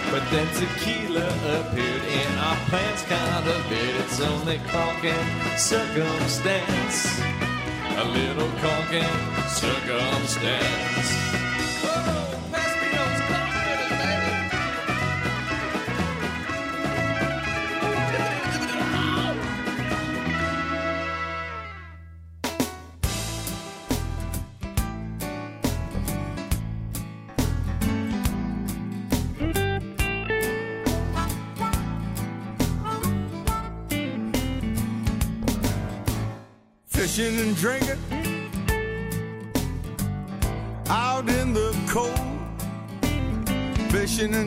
But then tequila appeared and our plans kind of veered. It's only conking circumstance. A little conking circumstance.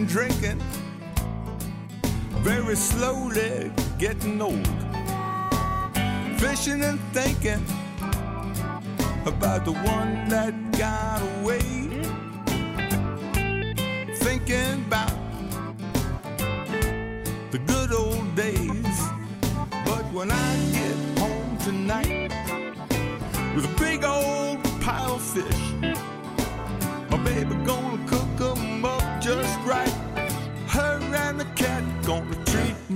Drinking. Very slowly getting old, fishing and thinking about the one that got away, thinking about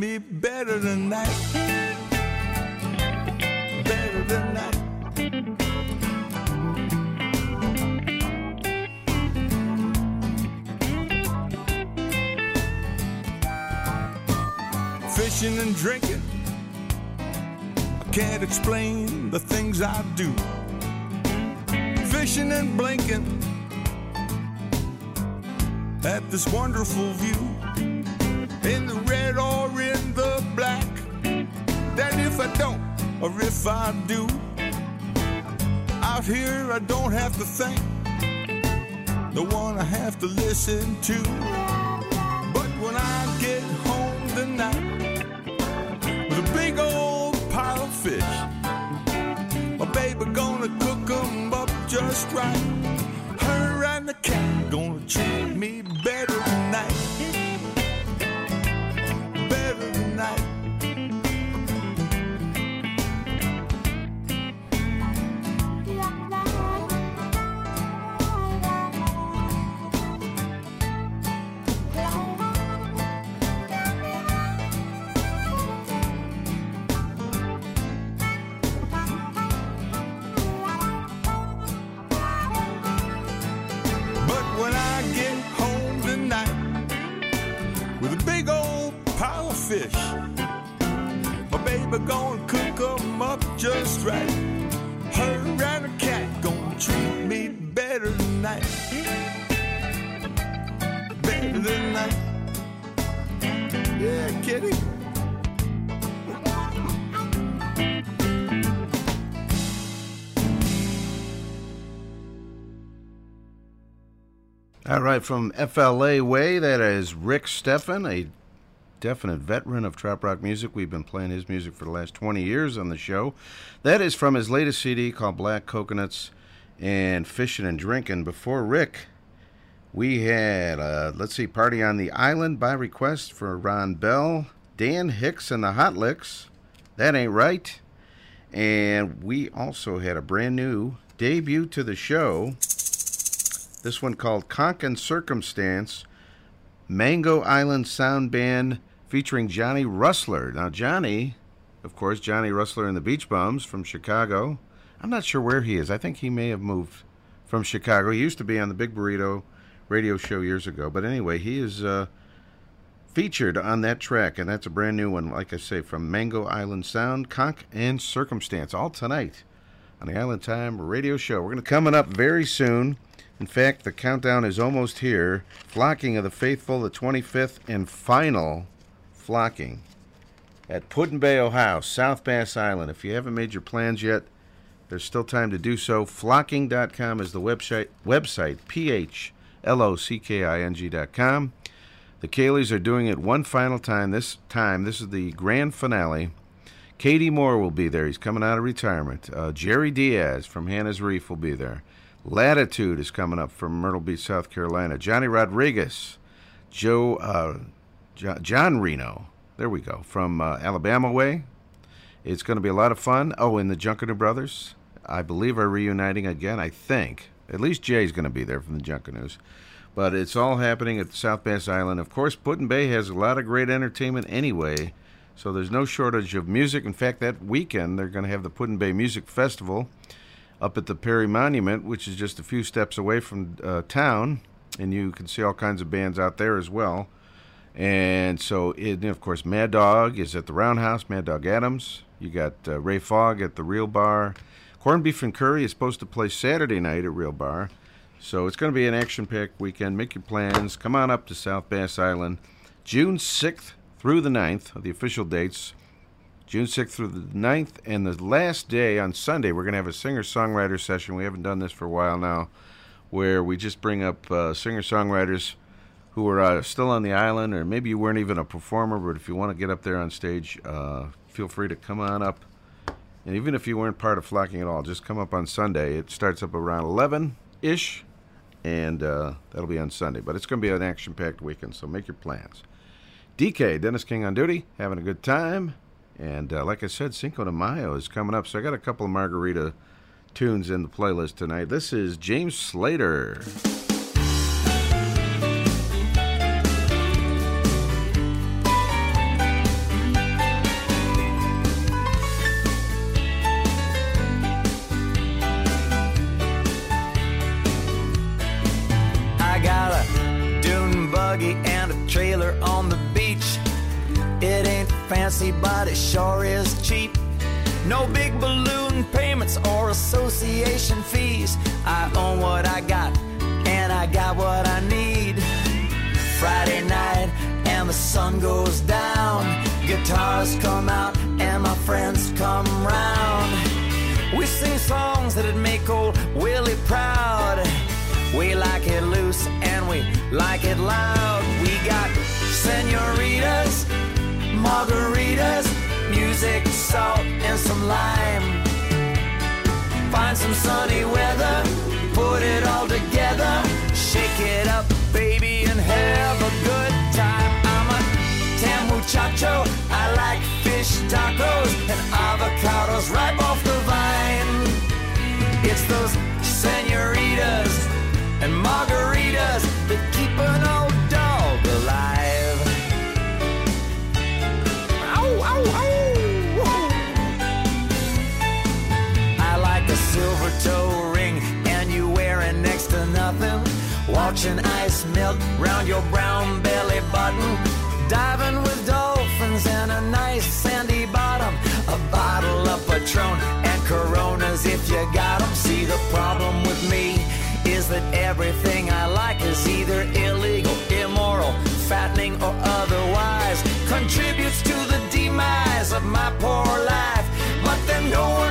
me better tonight. Better tonight. Fishing and drinking. I can't explain the things I do. Fishing and blinking at this wonderful view in the That if I don't or if I do, out here I don't have to think. The one I have to listen to. But when I get home tonight with a big old pile of fish, my baby gonna cook 'em up just right. Her and the cat gonna treat me better tonight. Right, from FLA Way, that is Rick Steffen, a definite veteran of trop rock music. We've been playing his music for the last 20 years on the show. That is from his latest CD called Black Coconuts and Fishing and Drinking. Before Rick, we had, uh, let's see, Party on the Island by request for Ron Bell, Dan Hicks and the Hot Licks. That ain't right. And we also had a brand new debut to the show. This one called Conch and Circumstance, Mango Island Sound Band featuring Johnny Rustler. Now, Johnny, of course, Johnny Rustler and the Beach Bums from Chicago. I'm not sure where he is. I think he may have moved from Chicago. He used to be on the Big Burrito radio show years ago. But anyway, he is uh, featured on that track, and that's a brand new one, like I say, from Mango Island Sound, Conch and Circumstance, all tonight on the Island Time radio show. We're going to coming up very soon. In fact, the countdown is almost here. Phlocking of the Faithful, the 25th and final flocking at Put-in-Bay, Ohio, South Bass Island. If you haven't made your plans yet, there's still time to do so. Phlocking.com is the website, website P-H-L-O-C-K-I-N-G.com. The Kayleys are doing it one final time. This time, this is the grand finale. Katie Moore will be there. He's coming out of retirement. Uh, Jerry Diaz from Hannah's Reef will be there. Latitude is coming up from Myrtle Beach, South Carolina. Johnny Rodriguez, Joe, uh, Jo- John Reno. There we go from uh, Alabama way. It's going to be a lot of fun. Oh, and the Junkanoo Brothers, I believe, are reuniting again. I think at least Jay's going to be there from the Junkanoos. But it's all happening at South Bass Island. Of course, Put-in-Bay has a lot of great entertainment anyway, so there's no shortage of music. In fact, that weekend they're going to have the Put-in-Bay Music Festival up at the Perry Monument, which is just a few steps away from uh, town, and you can see all kinds of bands out there as well. And so, it, of course, Mad Dog is at the Roundhouse, Mad Dog Adams. You got uh, Ray Fogg at the Real Bar. Corned Beef and Curry is supposed to play Saturday night at Real Bar. So it's going to be an action packed weekend. Make your plans. Come on up to South Bass Island. June 6th through the 9th are the official dates. June 6th through the 9th. And the last day on Sunday, we're going to have a singer songwriter session. We haven't done this for a while now, where we just bring up uh, singer songwriters who are uh, still on the island, or maybe you weren't even a performer, but if you want to get up there on stage, uh, feel free to come on up. And even if you weren't part of flocking at all, just come up on Sunday. It starts up around 11 ish, and uh, that'll be on Sunday. But it's going to be an action packed weekend, so make your plans. DK, Dennis King on duty, having a good time. And uh, like I said, Cinco de Mayo is coming up, so I got a couple of margarita tunes in the playlist tonight. This is James Slater. Sure is cheap. No big balloon payments or association fees. I own what I got, and I got what I need. Friday night, and the sun goes down. Guitars come out, and my friends come round. We sing songs that'd make old Willie proud. We like it loose and we like it loud. We got senoritas, margaritas, music, salt, and some lime. Find some sunny weather, put it all together, shake it up, baby, and have a good time. I'm a tan muchacho, I like fish tacos and avocados ripe off the vine. It's those senoritas and margaritas Watching ice melt round your brown belly button. Diving with dolphins in a nice sandy bottom. A bottle of Patron and Coronas if you got 'em. See the problem with me is that everything I like is either illegal, immoral, fattening, or otherwise contributes to the demise of my poor life. But then no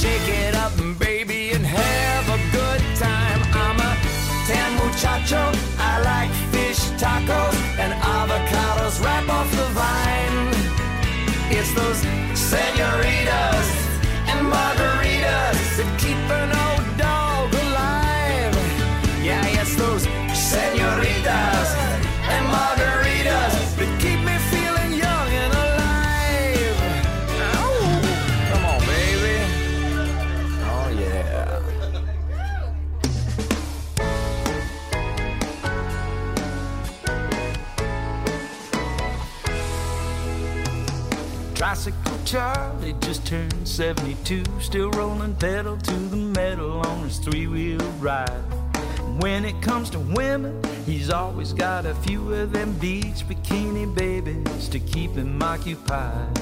shake it up, baby, and have a good time. I'm a tan muchacho, I like fish tacos and avocados right off the vine. It's those senoritas Tricycle Charlie just turned 72, still rolling pedal to the metal on his three wheel ride. When it comes to women, he's always got a few of them beach bikini babies to keep him occupied.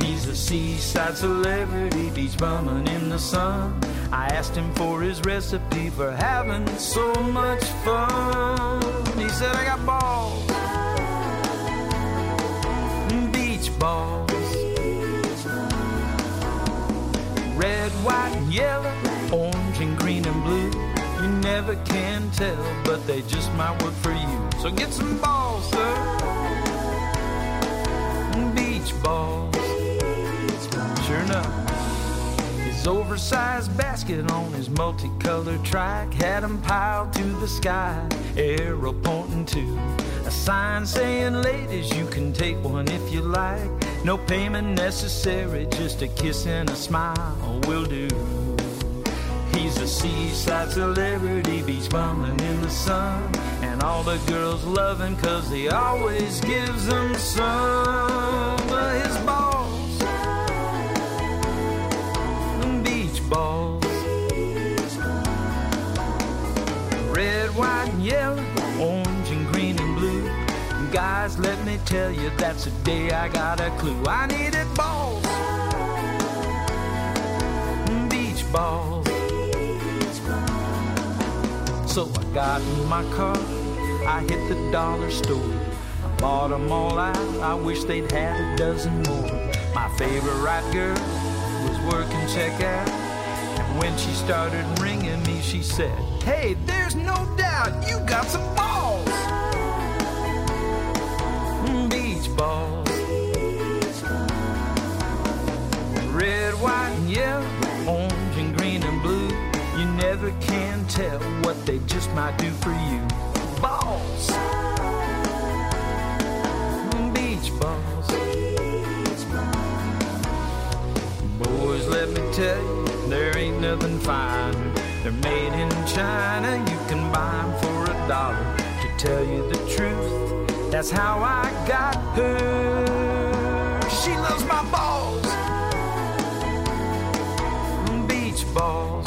He's a seaside celebrity, beach bumming in the sun. I asked him for his recipe for having so much fun. He said, I got balls, balls, red, white, and yellow, orange, and green, and blue. You never can tell, but they just might work for you. So get some balls, sir. Beach balls. Sure enough, his oversized basket on his multicolored trike had him piled to the sky, arrow pointing to a sign saying, Ladies, you can take one if you like. No payment necessary, just a kiss and a smile will do. He's a seaside celebrity, beach bumming in the sun. And all the girls love him cause he always gives them some of his balls. Beach balls. Red, white, and yellow, Guys, let me tell you, that's the day I got a clue. I needed balls. Beach balls. So I got in my car, I hit the dollar store. I bought them all out, I wish they'd had a dozen more. My favorite girl was working checkout. And when she started ringing me, she said, Hey, there's no doubt you got some balls. Beach balls. Red, white, and yellow, orange, and green, and blue. You never can tell what they just might do for you. Balls. Beach balls. Boys, let me tell you, there ain't nothing finer. They're made in China, you can buy 'em for a dollar. To tell you the truth, that's how I got her. She loves my balls. Beach balls.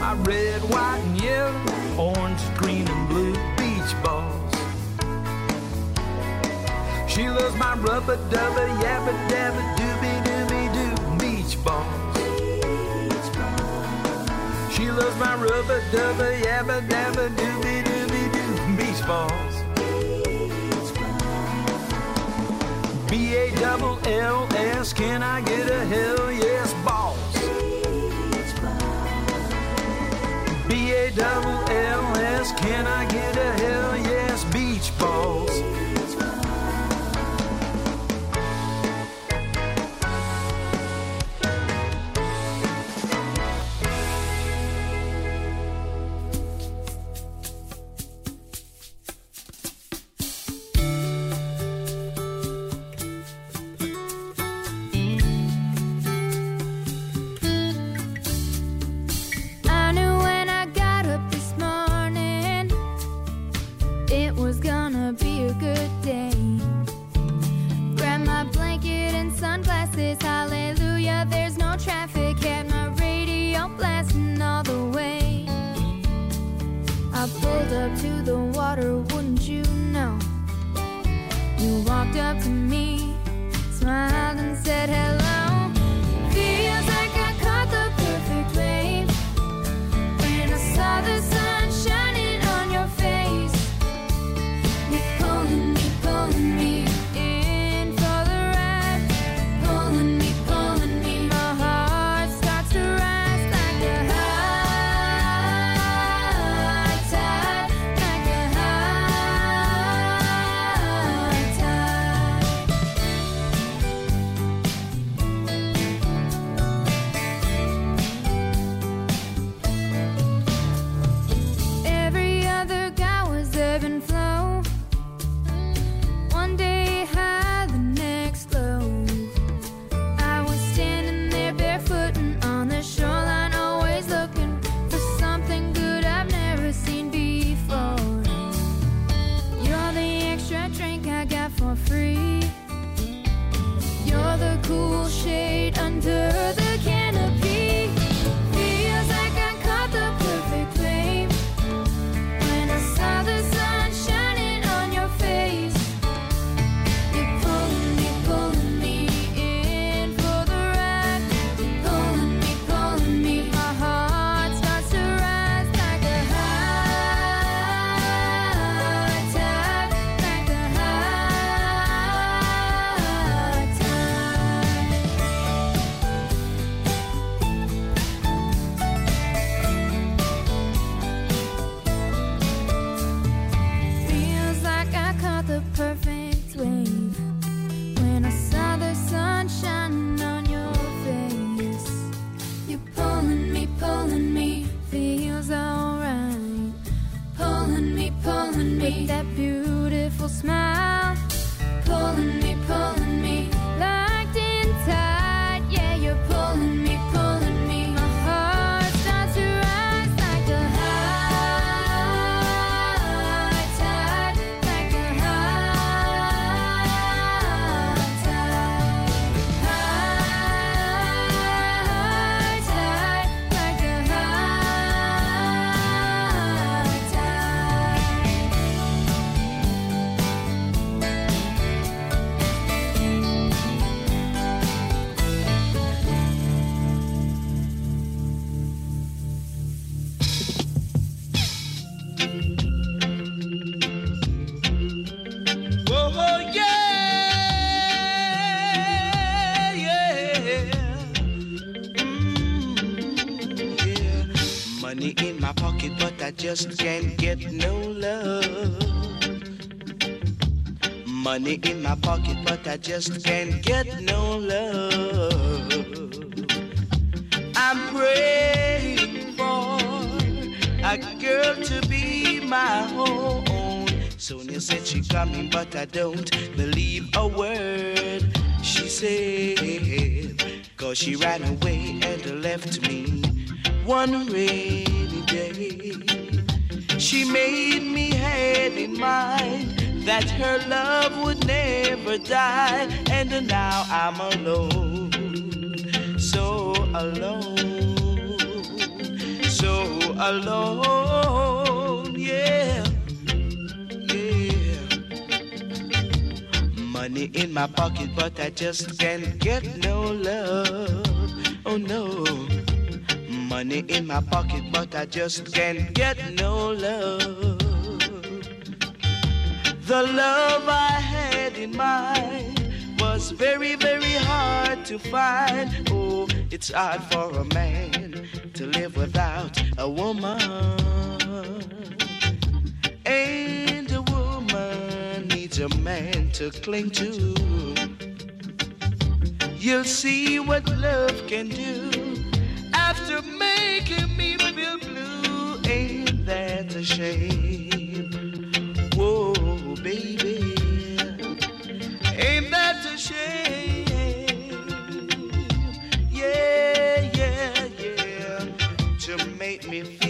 My red, white, and yellow, orange, green, and blue beach balls. She loves my rubber dubber, yabba dabba dooby dooby doo beach balls. She loves my rubber dubber, yabba dabba dooby dooby doo beach balls. B A double L S, can I get a hell yes balls? B A double L S, can I get a hell yes just can't get no love. Money in my pocket, but I just can't get no love. I'm praying for a girl to be my own. Sonia said she coming, but I don't believe a word she said. Cause she ran away and left me day. She made me had in mind that her love would never die. And now I'm alone, so alone, so alone, yeah. Yeah. Money in my pocket, but I just can't get no love. Oh no. Money in my pocket, but I just can't get no love. The love I had in mind was very, very hard to find. Oh, it's hard for a man to live without a woman. And a woman needs a man to cling to. You'll see what love can do feel blue. Ain't that a shame? Whoa, baby. Ain't that a shame? Yeah, yeah, yeah. To make me feel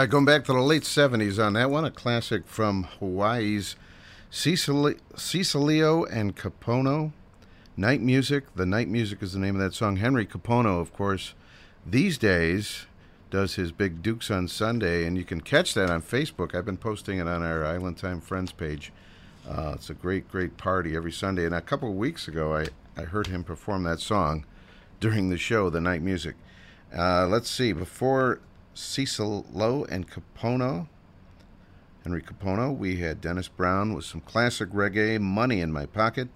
right, going back to the late 70s on that one, a classic from Hawaii's Cecil- Cecilio and Kapono. Night Music. The Night Music is the name of that song. Henry Kapono, of course, these days does his big Dukes on Sunday, and you can catch that on Facebook. I've been posting it on our Island Time Friends page. Uh, it's a great, great party every Sunday. And a couple of weeks ago, I, I heard him perform that song during the show, The Night Music. Uh, let's see, before Cecilio and Kapono, Henry Kapono, we had Dennis Brown with some classic reggae, Money in My Pocket.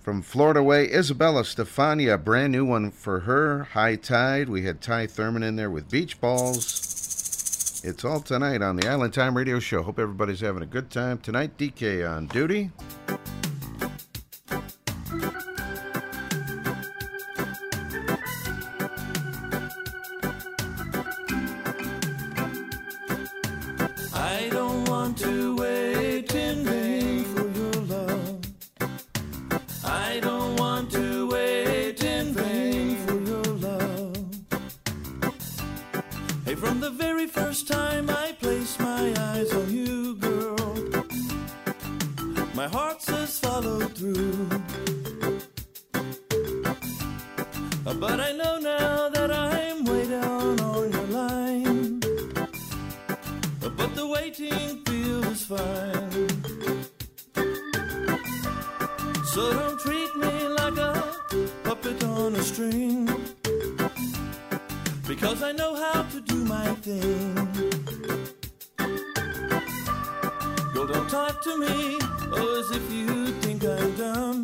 From Florida Way, Isabella Stefania, brand new one for her, High Tide. We had Ty Thurman in there with Beach Balls. It's all tonight on the Island Time Radio Show. Hope everybody's having a good time tonight. DK on duty. But I know now that I'm way down on your line. But the waiting feels fine. So don't treat me like a puppet on a string. Because I know how to do my thing. Don't talk to me oh, as if you think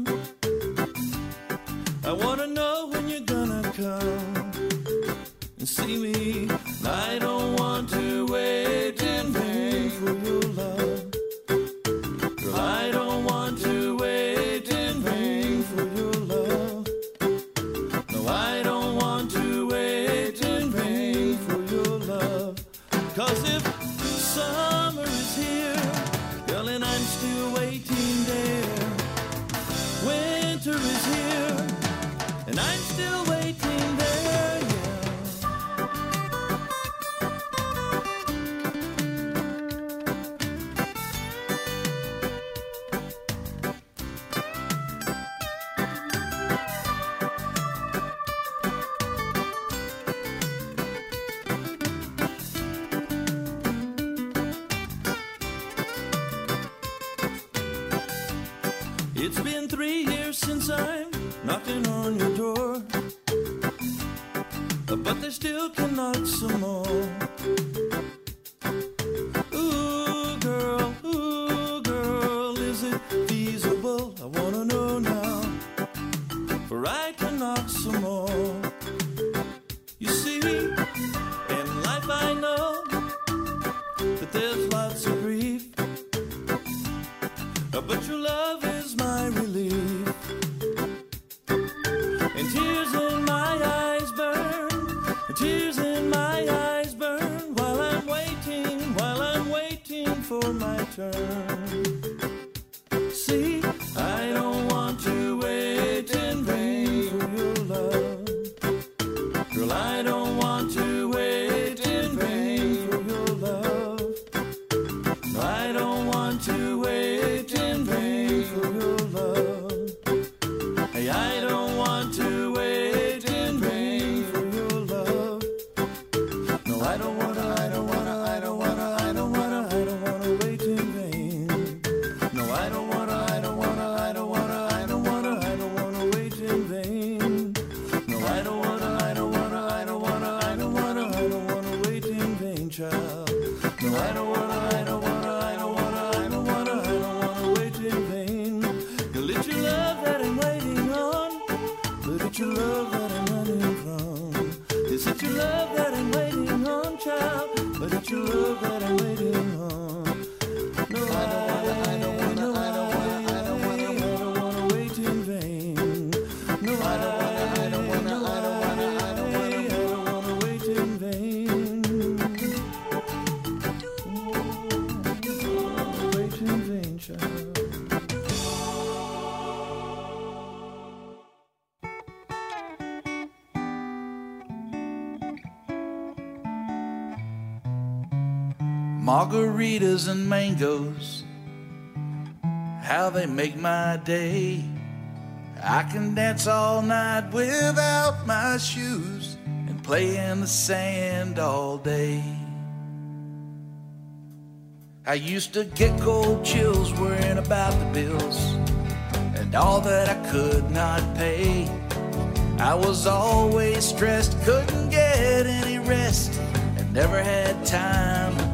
Margaritas and mangoes, how they make my day. I can dance all night without my shoes and play in the sand all day. I used to get cold chills worrying about the bills and all that I could not pay. I was always stressed, couldn't get any rest, and never had time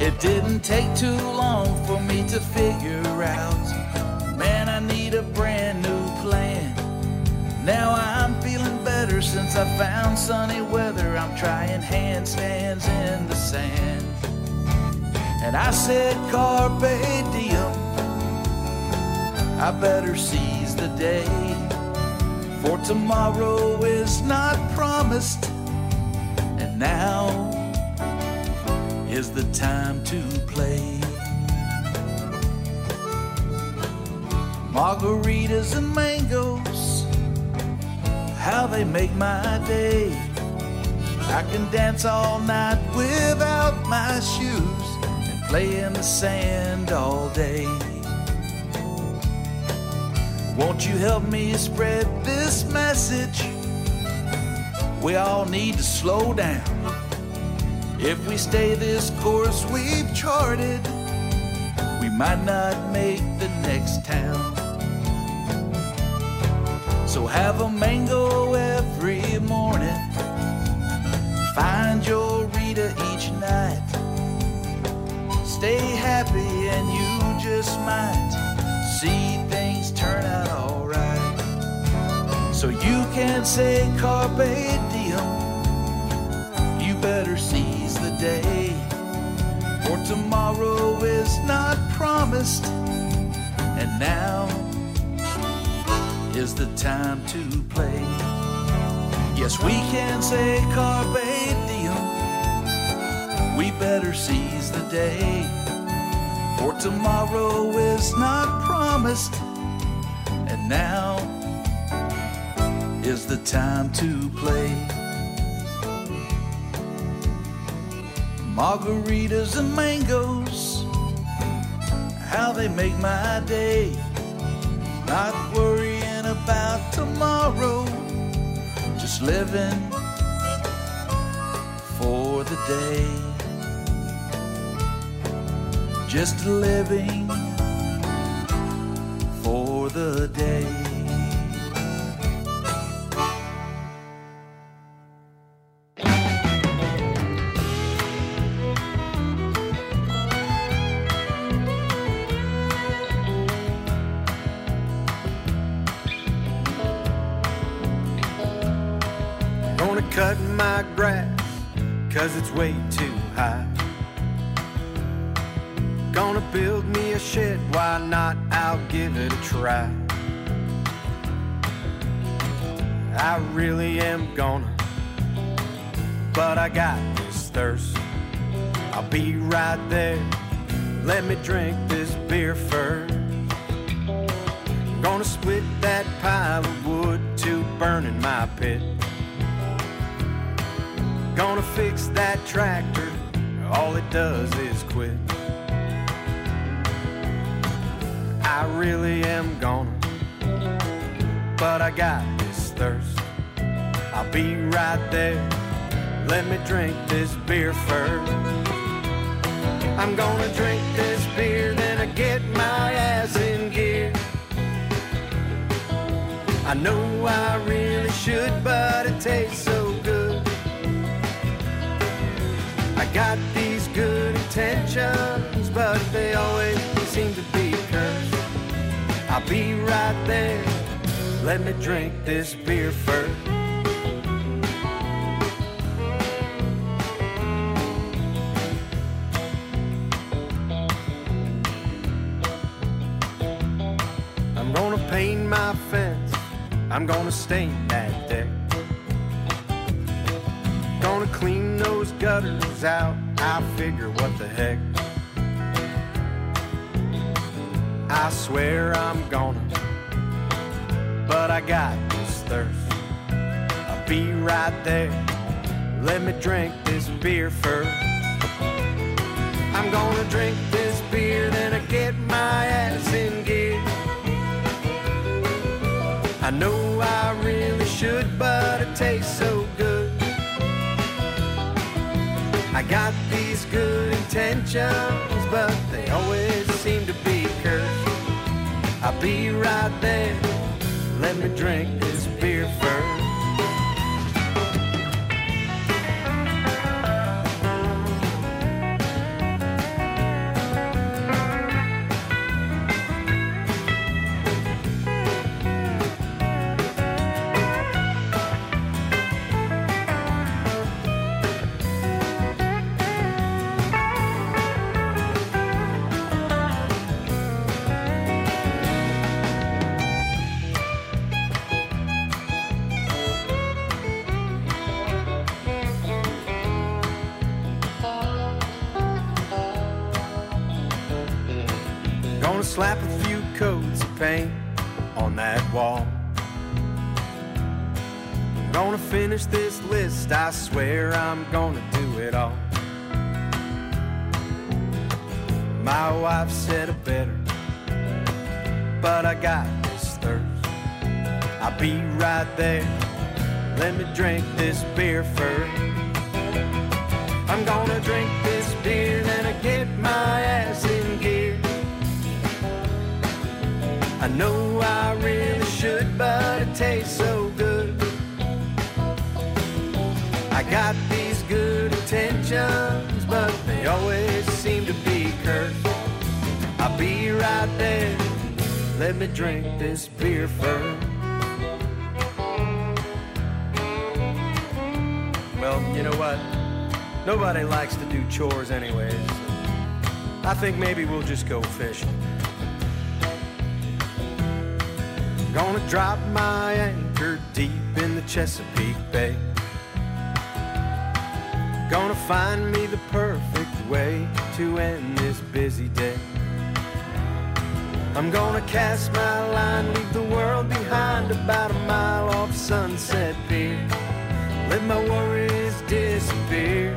It didn't take too long for me to figure out, man, I need a brand new plan. Now I'm feeling better since I found sunny weather. I'm trying handstands in the sand. And I said, Carpe diem. I better seize the day. For tomorrow is not promised. And now is the time to play. Margaritas and mangoes, how they make my day. I can dance all night without my shoes and play in the sand all day. Won't you help me spread this message? We all need to slow down. If we stay this course we've charted, we might not make the next town. So have a mango every morning. Find your Rita each night. Stay happy and you just might see things turn out alright. So you can say carpe diem. You better seize the day. For tomorrow is not promised. And now is the time to play. Yes, we can say carpe diem. We better seize the day. For tomorrow is not promised. And now is the time to play. Margaritas and mangoes, how they make my day. Not worrying about tomorrow, just living for the day. Just living try. I really am gonna, but I got this thirst. I'll be right there. Let me drink this beer first. Gonna split that pile of wood to burn in my pit. Gonna fix that tractor, all it does is quit. Really am gonna, but I got this thirst. I'll be right there. Let me drink this beer first. I'm gonna drink this beer, then I get my ass in gear. I know I really should, but it tastes so good. I got these good intentions, but they always seem to be. I'll be right there. Let me drink this beer first. I'm gonna paint my fence. I'm gonna stain that deck. Gonna clean those gutters out. I figure what the heck. I swear I'm gonna, but I got this thirst. I'll be right there. Let me drink this beer first. I'm gonna drink this beer, then I get my ass in gear. I know I really should, but it tastes so good. I got these good intentions, but they always seem to be cursed. I'll be right there. Let me drink this beer first. Slap a few coats of paint on that wall. Gonna finish this list, I swear I'm gonna do it all. My wife said it better, but I got this thirst. I'll be right there. Let me drink this beer first. I'm gonna drink this beer, I know I really should, but it tastes so good. I got these good intentions, but they always seem to be cursed. I'll be right there. Let me drink this beer first. Well, you know what? Nobody likes to do chores anyways. I think maybe we'll just go fishing. Gonna drop my anchor deep in the Chesapeake Bay. Gonna find me the perfect way to end this busy day. I'm gonna cast my line, leave the world behind about a mile off Sunset Pier. Let my worries disappear,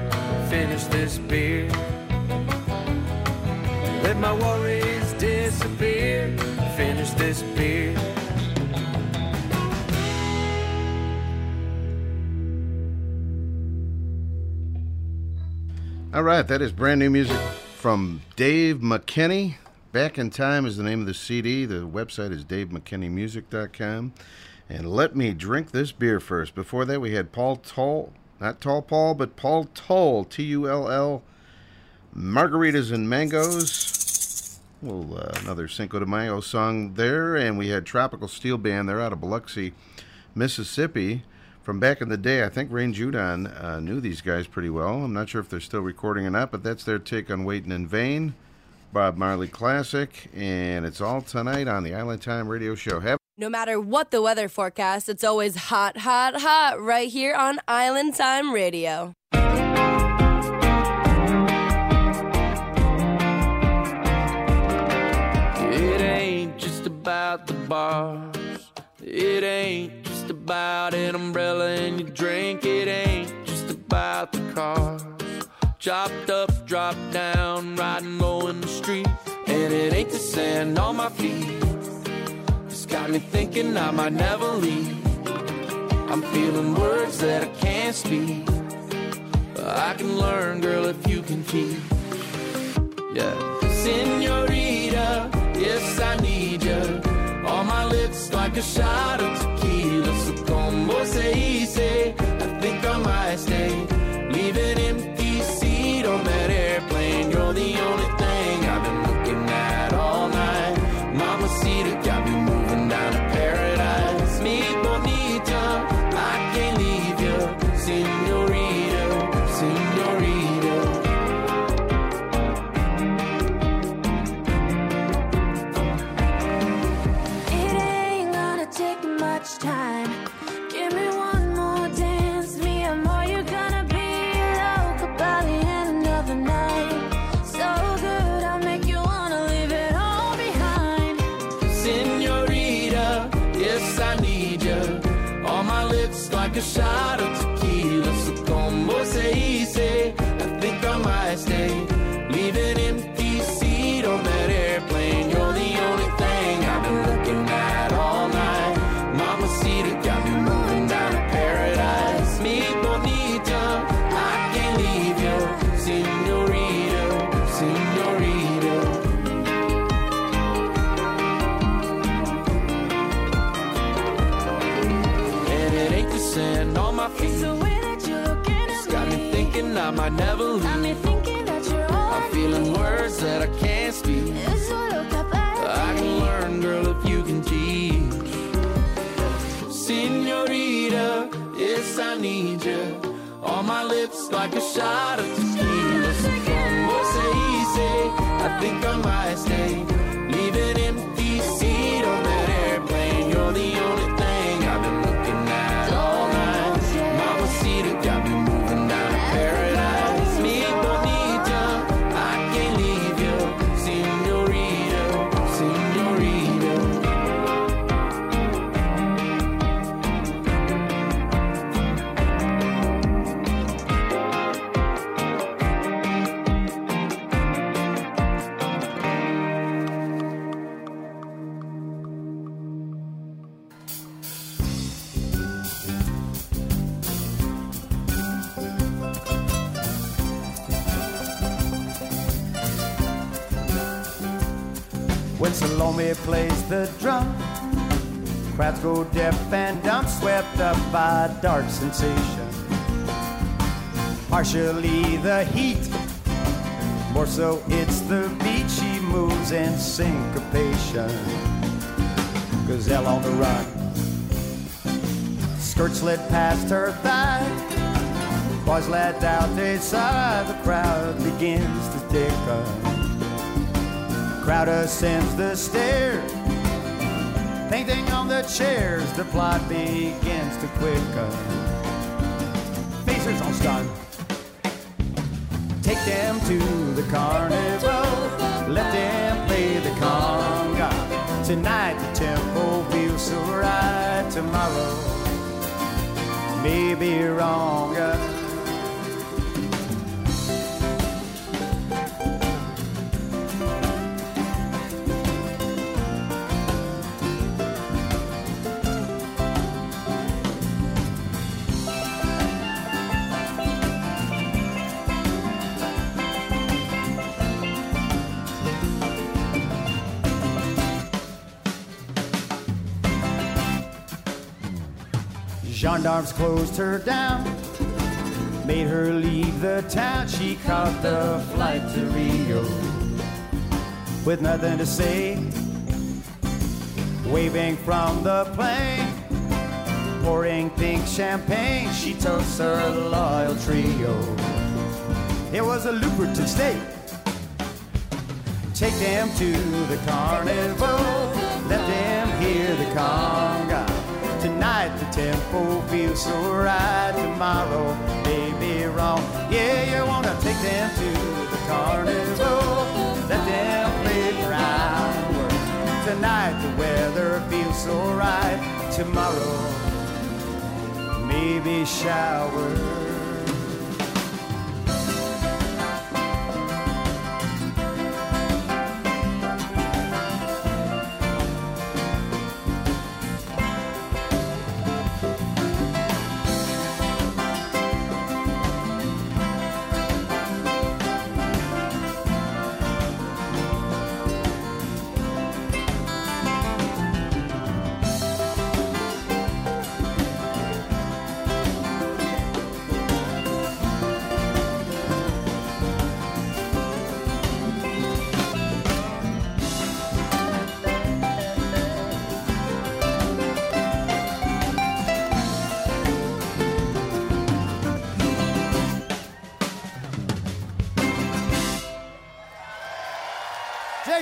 finish this beer. Let my worries disappear, finish this beer. All right, that is brand new music from Dave McKinney. Back in Time is the name of the CD. The website is davemckinneymusic.com. And let me drink this beer first. Before that, we had Paul Tull, not Tall Paul, but Paul Tull, T U L L, Margaritas and Mangoes. Well, uh, another Cinco de Mayo song there. And we had Tropical Steel Band. They're out of Biloxi, Mississippi. From back in the day, I think Rain Judon uh, knew these guys pretty well. I'm not sure if they're still recording or not, but that's their take on Waiting in Vain, Bob Marley Classic, and it's all tonight on the Island Time Radio Show. Have No matter what the weather forecast, it's always hot, hot, hot right here on Island Time Radio. It ain't just about the bars. It ain't just about an umbrella and your drink. It ain't just about the cars. Chopped up, dropped down, riding low in the street. And it ain't the sand on my feet. It's got me thinking I might never leave. I'm feeling words that I can't speak. But I can learn, girl, if you can teach. Yeah. Senorita, yes, I need you. On my lips like a shot of tequila. So se hizo Senorita, yes, I need you. On my lips like a shot of tequila. Say, say, I think I might stay. Salome plays the drum, crowds go deaf and dumb, swept up by dark sensation. Partially the heat, more so it's the beat she moves in syncopation. Gazelle on the run, skirt slid past her thigh. Boys let out a sigh, the crowd begins to thicken. Crowd ascends the stairs, painting on the chairs. The plot begins to quicken. Facers all stunned. Take them to the carnival. Let them play the conga. Tonight the tempo feels so right. Tomorrow may be wronger. Uh, Gendarmes closed her down, made her leave the town. She caught the flight to Rio with nothing to say, waving from the plane, pouring pink champagne. She toasts her loyal trio. It was a lucrative stay. Take them to the carnival, let them hear the conga. Tonight the tempo feels so right. Tomorrow may be wrong. Yeah, you wanna take them to the carnival. Let them play groundwork. Tonight the weather feels so right. Tomorrow maybe shower.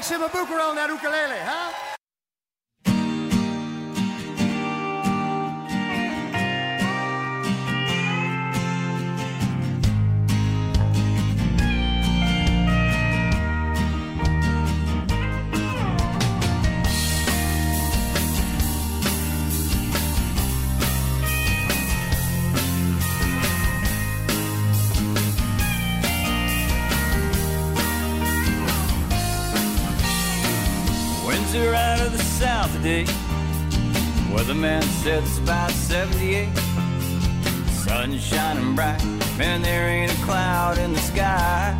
Jake Shimabukuro on ukulele, huh? Man, there ain't a cloud in the sky.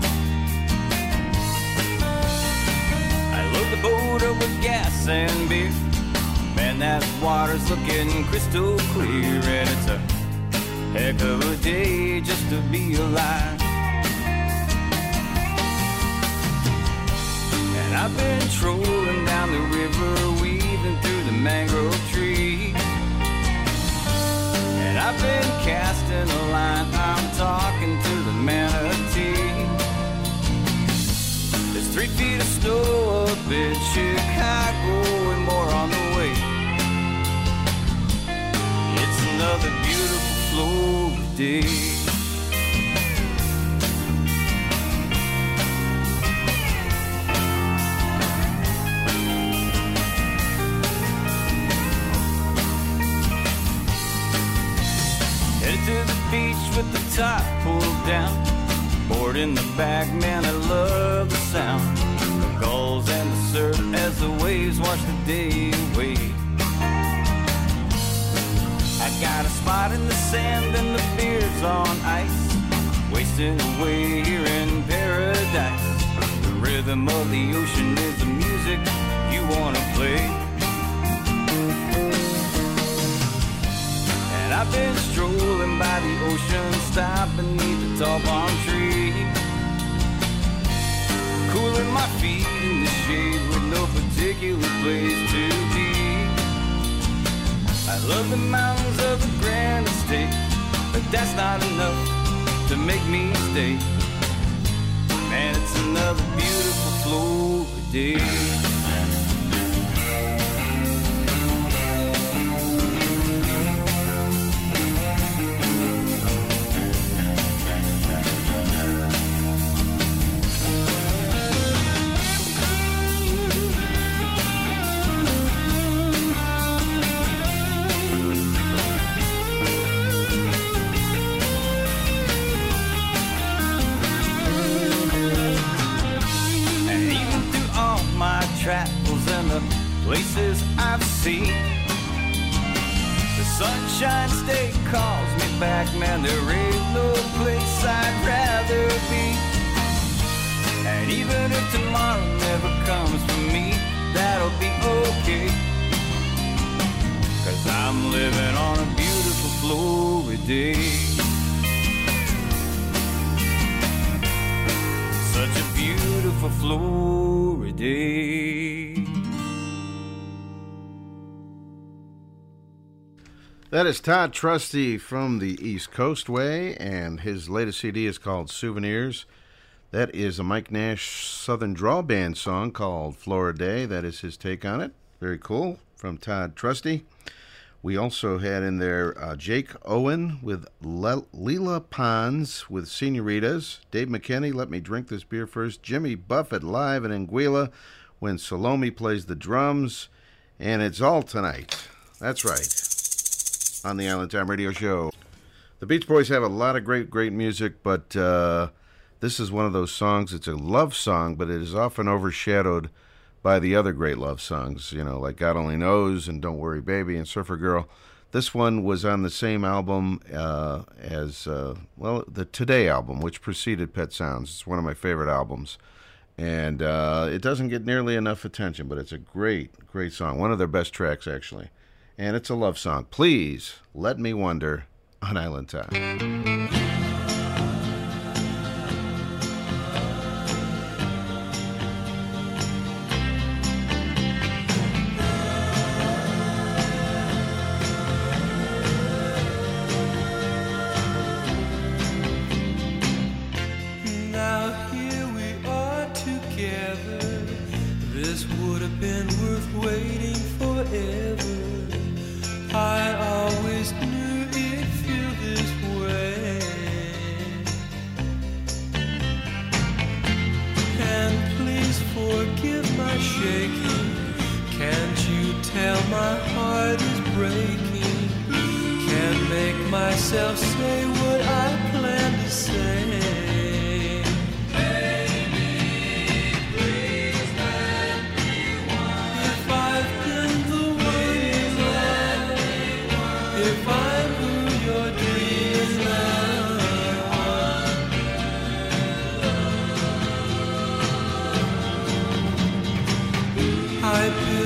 I load the boat up with gas and beer. Man, that water's looking crystal clear, and it's a Heck of a day just to be alive. And I've been trolling down the river, weaving through the mangrove trees. And I've been casting a line, Manatee. There's three feet of snow up in Chicago and more on the way. It's another beautiful Florida day. To the beach with the top down. Board in the back, man, I love the sound. The gulls and the surf as the waves wash the day away. I got a spot in the sand and the beer's on ice. Wasting away here in paradise. The rhythm of the ocean is the music you wanna play. And I've been strolling by the ocean, stopping the tall palm tree. Cooling my feet in the shade with no particular place to be. I love the mountains of the Grand Estate, but that's not enough to make me stay. Man, it's another beautiful Florida day. Is Todd Trusty from the East Coast Way, and his latest CD is called Souvenirs. That is a Mike Nash Southern Draw Band song called Florida Day. That is his take on it. Very cool from Todd Trusty. We also had in there uh, Jake Owen with Le- Leela Pons with Senoritas. Dave McKinney, Let Me Drink This Beer First. Jimmy Buffett live in Anguilla when Salome plays the drums. And it's all tonight. That's right. On the Island Time Radio Show. The Beach Boys have a lot of great, great music, but uh, this is one of those songs. It's a love song, but it is often overshadowed by the other great love songs, you know, like God Only Knows and Don't Worry Baby and Surfer Girl. This one was on the same album uh, as, uh, well, the Today album, which preceded Pet Sounds. It's one of my favorite albums. And uh, it doesn't get nearly enough attention, but it's a great, great song. One of their best tracks, actually. And it's a love song. Please let me wonder on Island Time. I build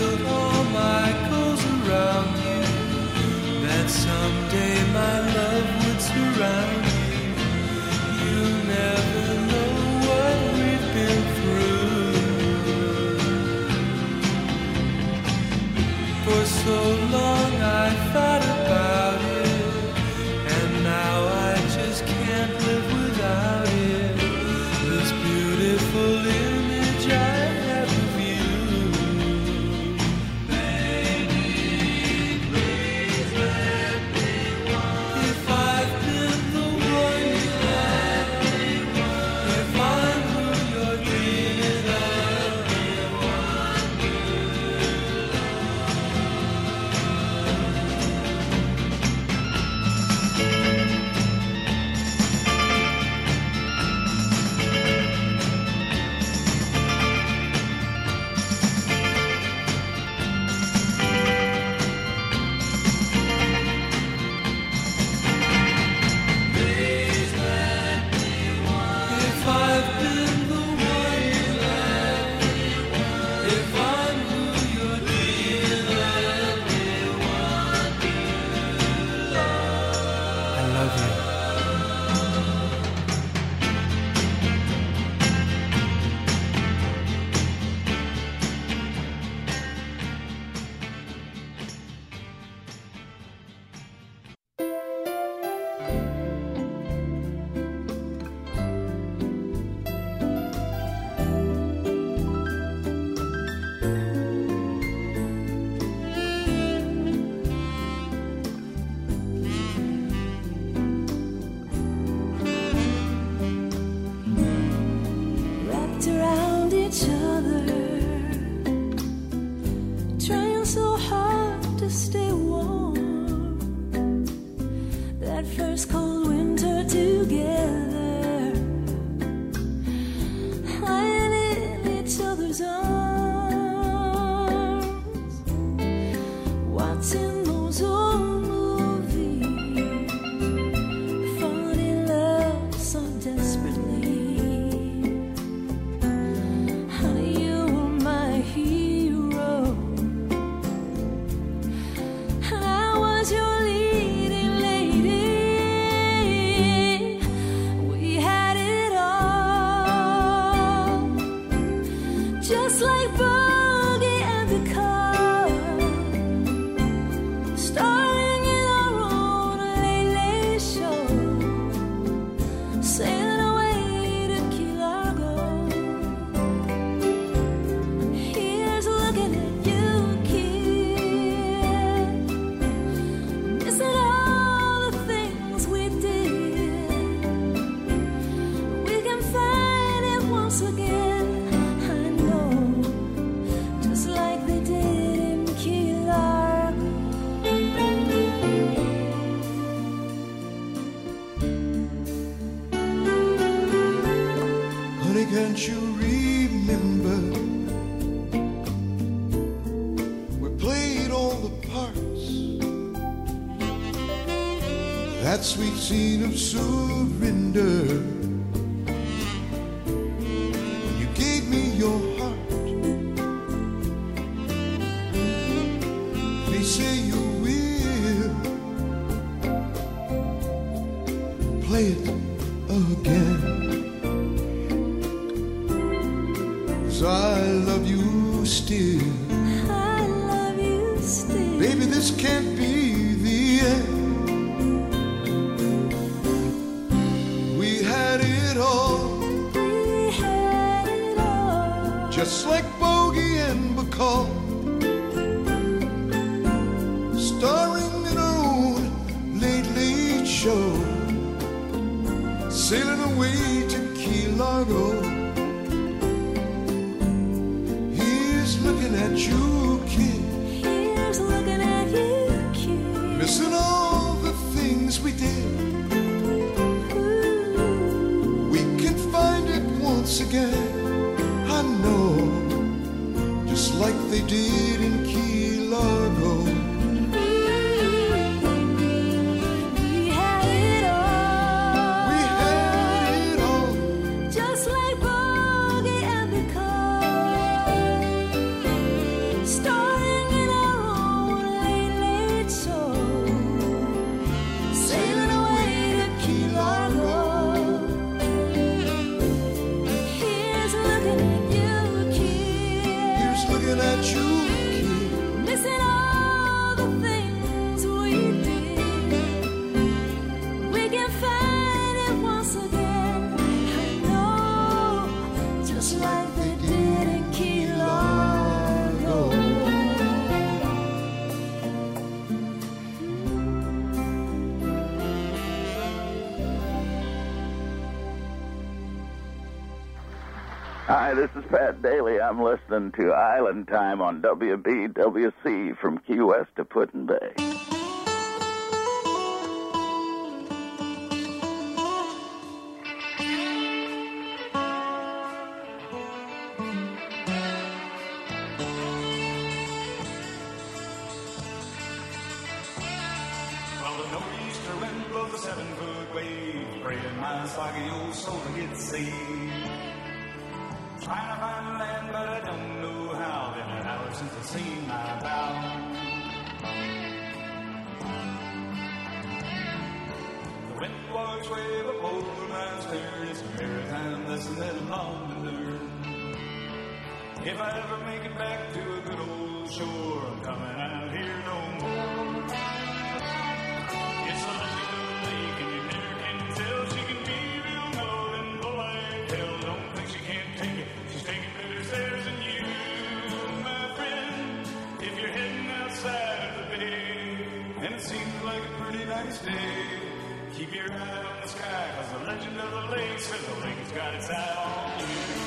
like they did in Key Largo. I'm listening to Island Time on WBWC from Key West to Putin Bay. Seven foot wave, praying my soggy old soul to get saved. Trying to find land, but I don't know how. Been an hour since I've seen my bow. The wind blows, way up over my stern. It's a maritime lesson that I'm long to learn. If I ever make it back to a good old shore, I'm coming out here no more. Keep your eye on the sky, cause the legend of the lake, and the links got its eye on you.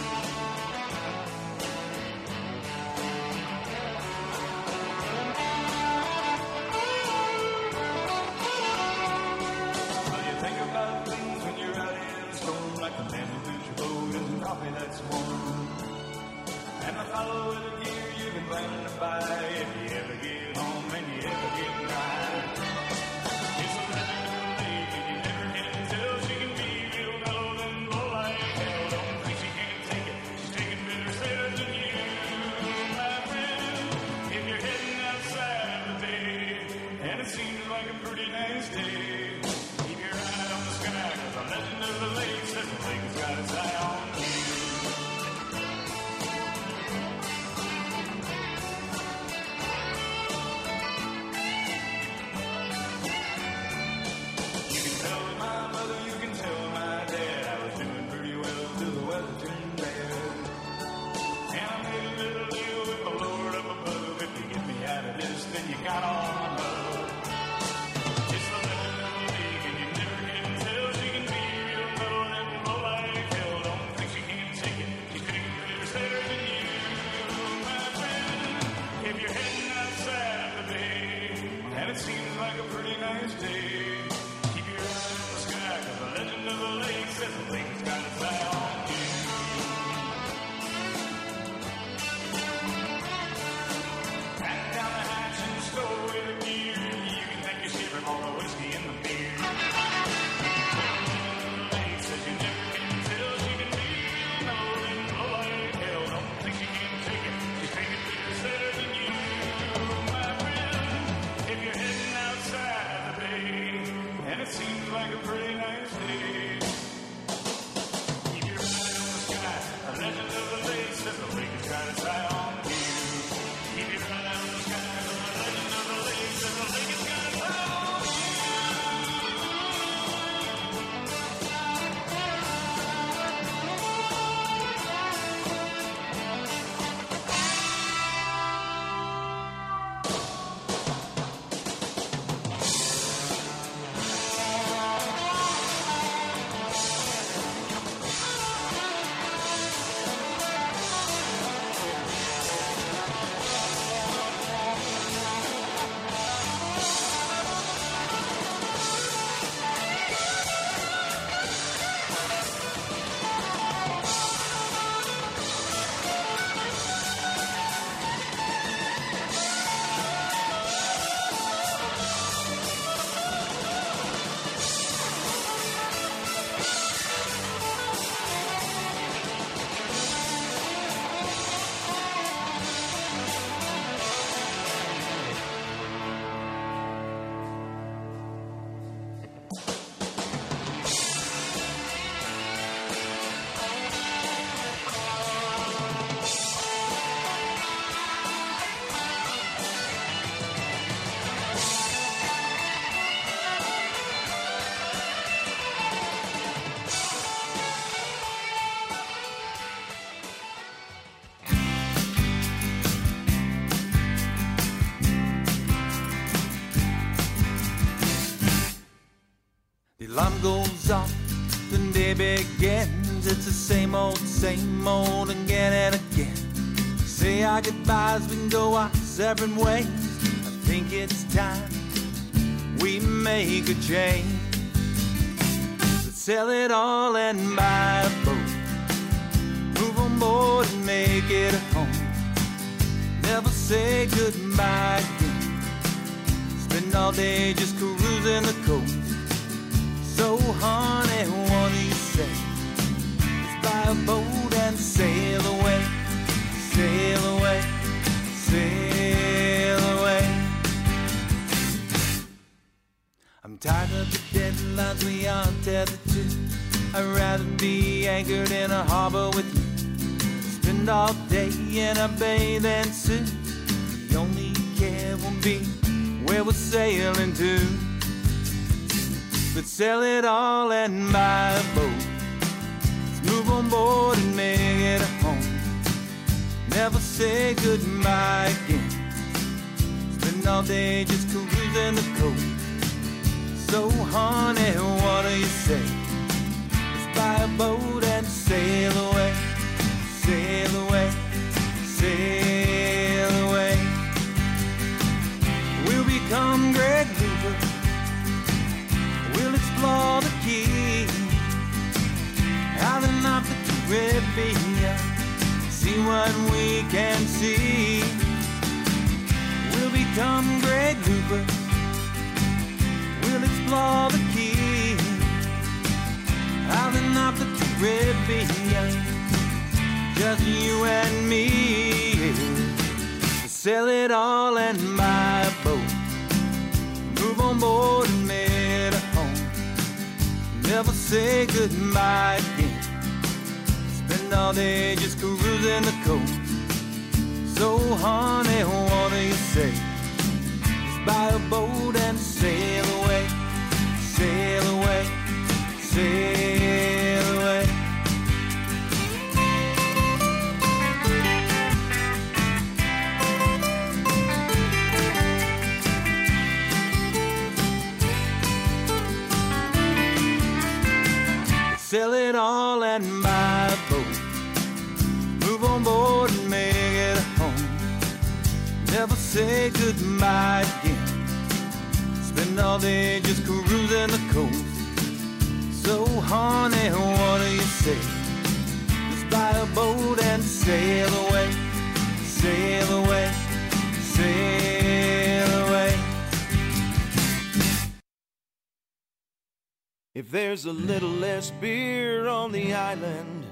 Less beer on the island,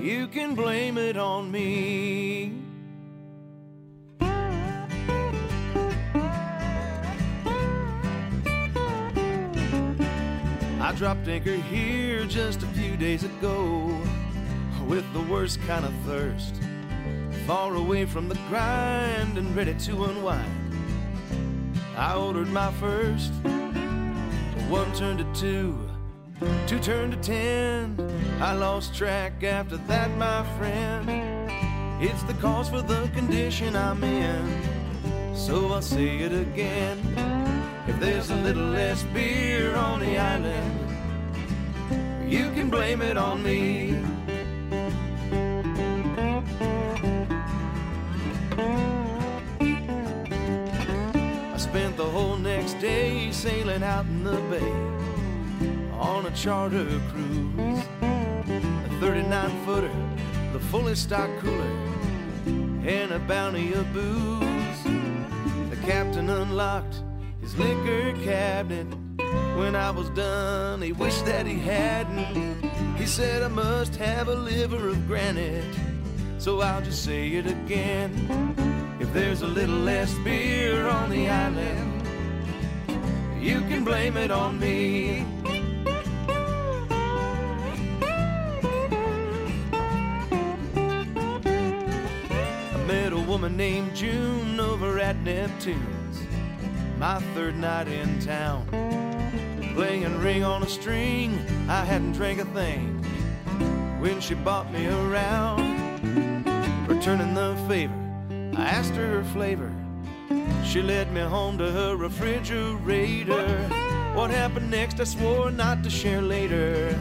you can blame it on me. I dropped anchor here just a few days ago with the worst kind of thirst. Far away from the grind and ready to unwind. I ordered my first. One turned to two, two turned to ten. I lost track after that, my friend. It's the cause for the condition I'm in. So I'll say it again. If there's a little less beer on the island, you can blame it on me. I spent the whole next day sailing out in the bay charter cruise. A 39 footer, the fully stocked cooler, and a bounty of booze. The captain unlocked his liquor cabinet. When I was done, he wished that he hadn't. He said I must have a liver of granite. So I'll just say it again. If there's a little less beer on the island, you can blame it on me. Named June over at Neptune's, my third night in town. Playing ring on a string, I hadn't drank a thing when she bought me around. Returning the favor, I asked her her flavor. She led me home to her refrigerator. What happened next, I swore not to share later.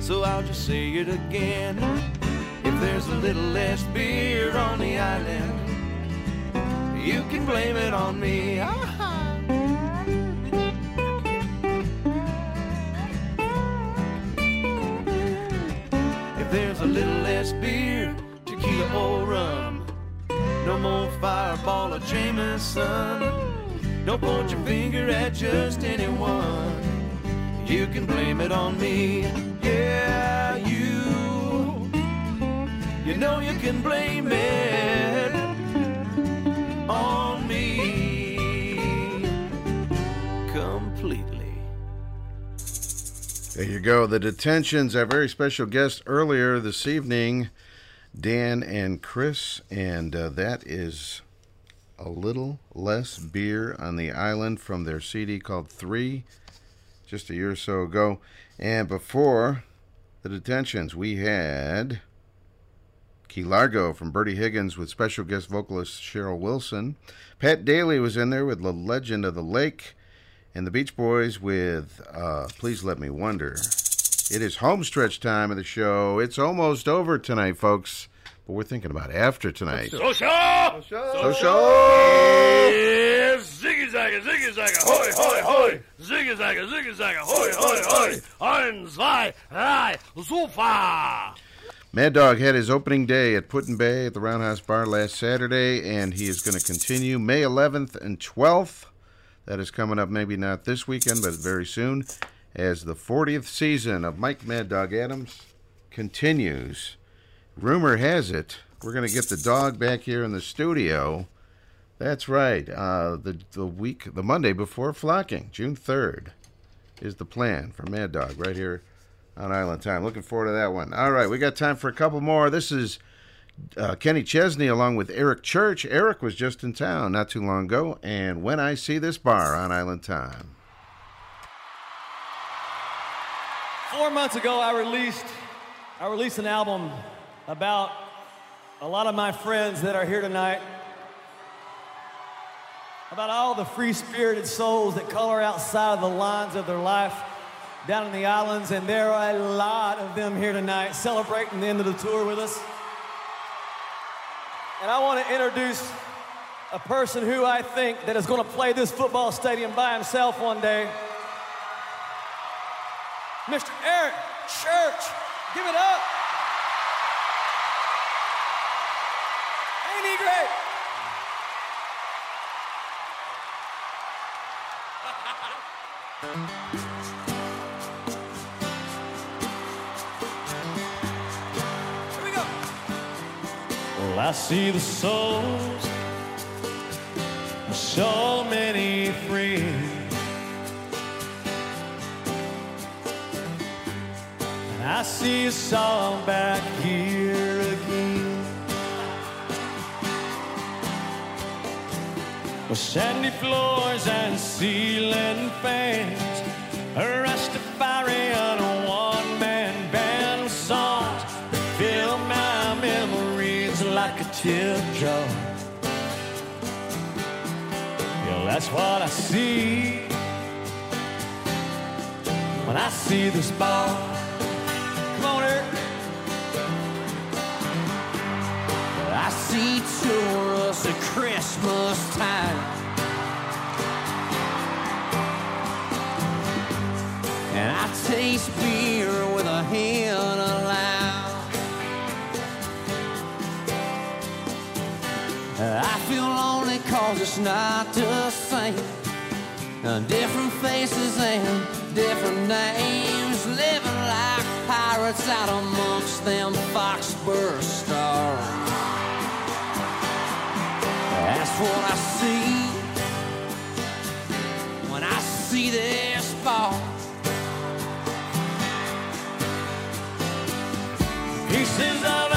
so I'll just say it again. If there's a little less beer on the island, you can blame it on me. If there's a little less beer, tequila or rum, no more fireball or Jameson. Don't point your finger at just anyone. You can blame it on me. Yeah, you. You know you can blame it There you go. The detentions, our very special guest earlier this evening, Dan and Chris, and uh, that is a little less beer on the island from their CD called Three, just a year or so ago. And before the detentions, we had Key Largo from Bertie Higgins with special guest vocalist Cheryl Wilson. Pat Daly was in there with The Legend of the Lake. And the Beach Boys with uh, Please Let Me Wonder. It is homestretch time of the show. It's almost over tonight, folks. But we're thinking about after tonight. Social! Social! Yes, ziggy zagga, ziggy zagga, hoi, hoi, hoi! Ziggy zagga, ziggy zagga, hoi, hoi, hoi! Ein, zwei, drei, super! Mad Dog had his opening day at Put-in-Bay at the Roundhouse Bar last Saturday, and he is going to continue May 11th and 12th. That is coming up maybe not this weekend, but very soon, as the 40th season of Mike Mad Dog Adams continues. Rumor has it we're going to get the dog back here in the studio. That's right. Uh, the the week, the Monday before Phlocking, June 3rd, is the plan for Mad Dog right here on Island Time. Looking forward to that one. All right, we got time for a couple more. This is uh, Kenny Chesney along with Eric Church. Eric was just in town not too long ago, and when I see this bar on Island Time. Four months ago, I released I released an album about a lot of my friends that are here tonight. About all the free spirited souls that color outside of the lines of their life down in the islands, and there are a lot of them here tonight celebrating the end of the tour with us. And I want to introduce a person who I think that is going to play this football stadium by himself one day. Mr. Eric Church. Give it up. Ain't he great? Here we I see the souls of so many friends. And I see a song back here again. With sandy floors and ceiling fans, a Rastafarian like a teardrop. Yeah, that's what I see when I see this bar. Come on, Eric. I see tourists at Christmas time. And I taste beer not the same. Uh, different faces and different names. Living like pirates out amongst them Foxborough stars. That's what I see when I see this. Pieces of our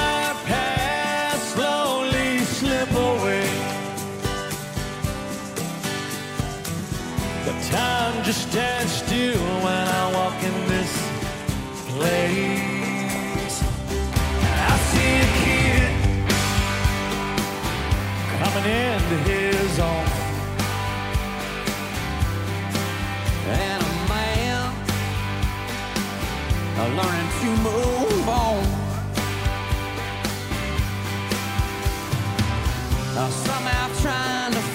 just stand still when I walk in this place. I see a kid coming into his own, and a man learning to move on. Now somehow trying to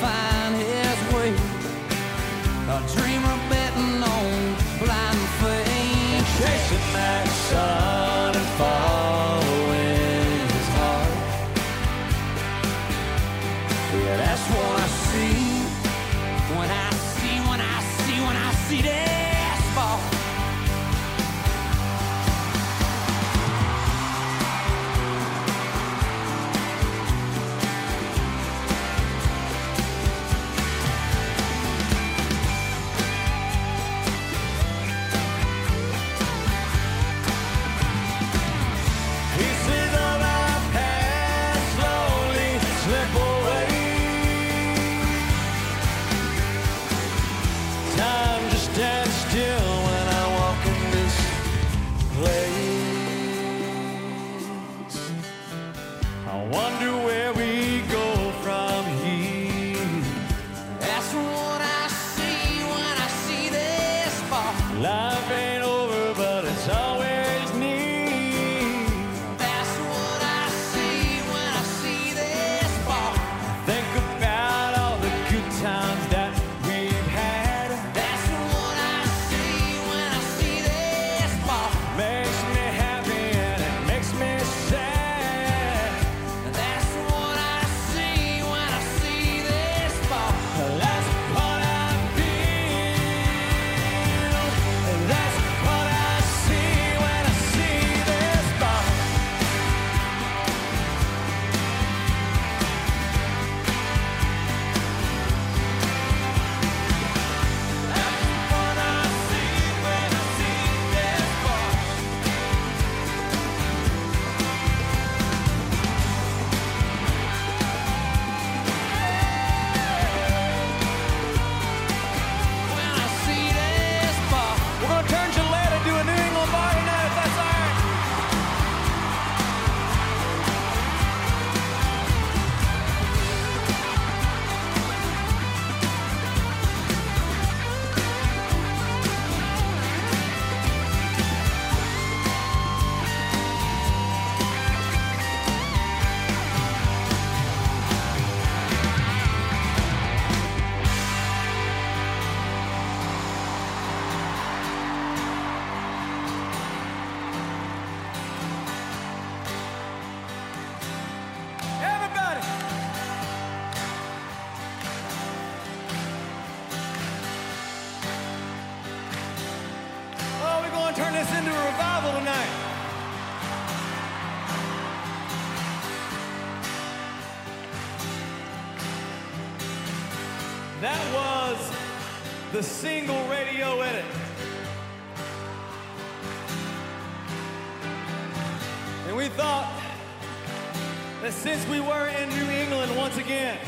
we were in New England once again,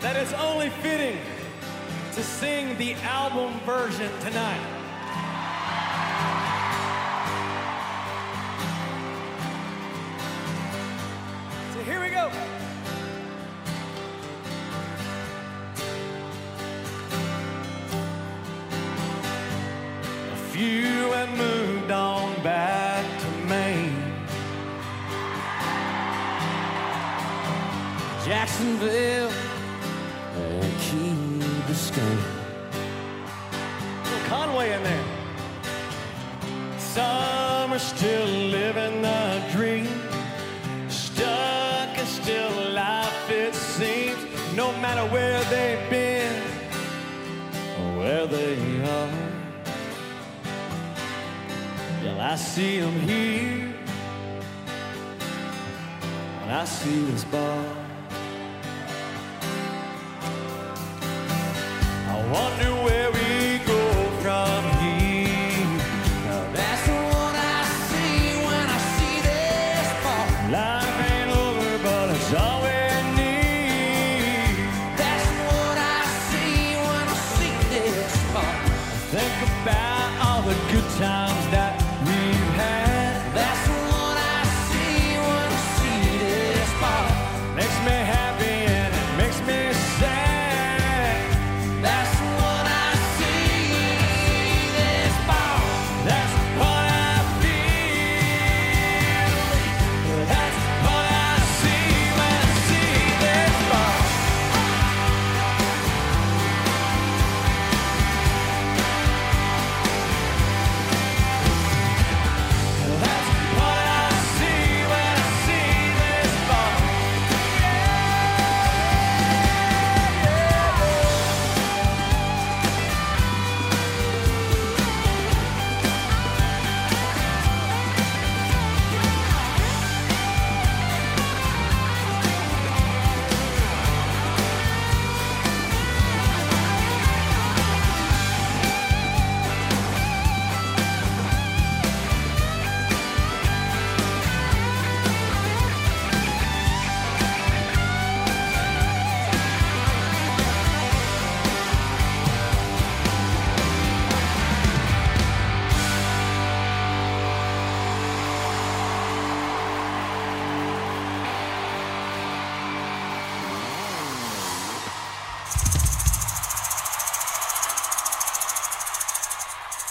that it's only fitting to sing the album version tonight.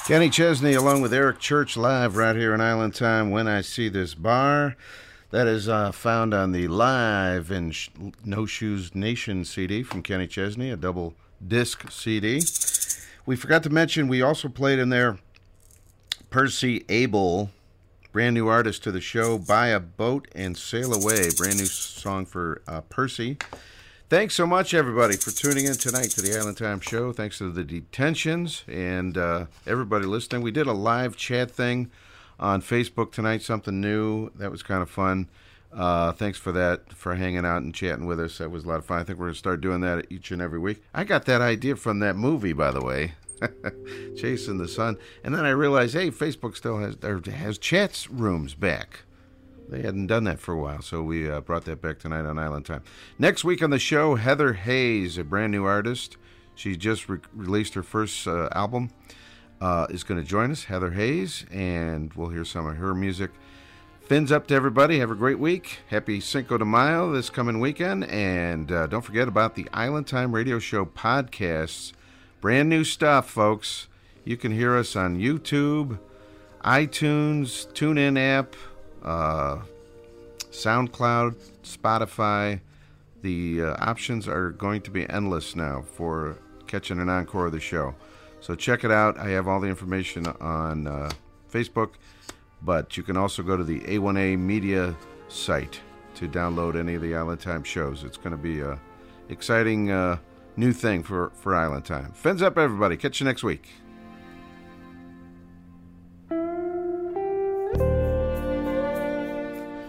Kenny Chesney along with Eric Church live right here in Island Time when I see this bar. That is uh, found on the Live in Sh- No Shoes Nation CD from Kenny Chesney, a double disc CD. We forgot to mention we also played in there Percy Abel, brand new artist to the show, Buy a Boat and Sail Away, brand new song for uh, Percy. Thanks so much, everybody, for tuning in tonight to the Island Time Show. Thanks to the detentions and uh, everybody listening. We did a live chat thing on Facebook tonight, something new. That was kind of fun. Uh, thanks for that, for hanging out and chatting with us. That was a lot of fun. I think we're going to start doing that each and every week. I got that idea from that movie, by the way. Chasing the Sun. And then I realized, hey, Facebook still has has chats rooms back. They hadn't done that for a while, so we uh, brought that back tonight on Island Time. Next week on the show, Heather Hayes, a brand new artist. She just re- released her first uh, album. Uh, is going to join us, Heather Hayes, and we'll hear some of her music. Fins up to everybody. Have a great week. Happy Cinco de Mayo this coming weekend. And uh, don't forget about the Island Time Radio Show podcasts. Brand new stuff, folks. You can hear us on YouTube, iTunes, TuneIn app, uh, SoundCloud, Spotify. The uh, options are going to be endless now for catching an encore of the show. So check it out. I have all the information on uh, Facebook, but you can also go to the A1A Media site to download any of the Island Time shows. It's going to be a exciting uh, new thing for, for Island Time. Fins up, everybody. Catch you next week.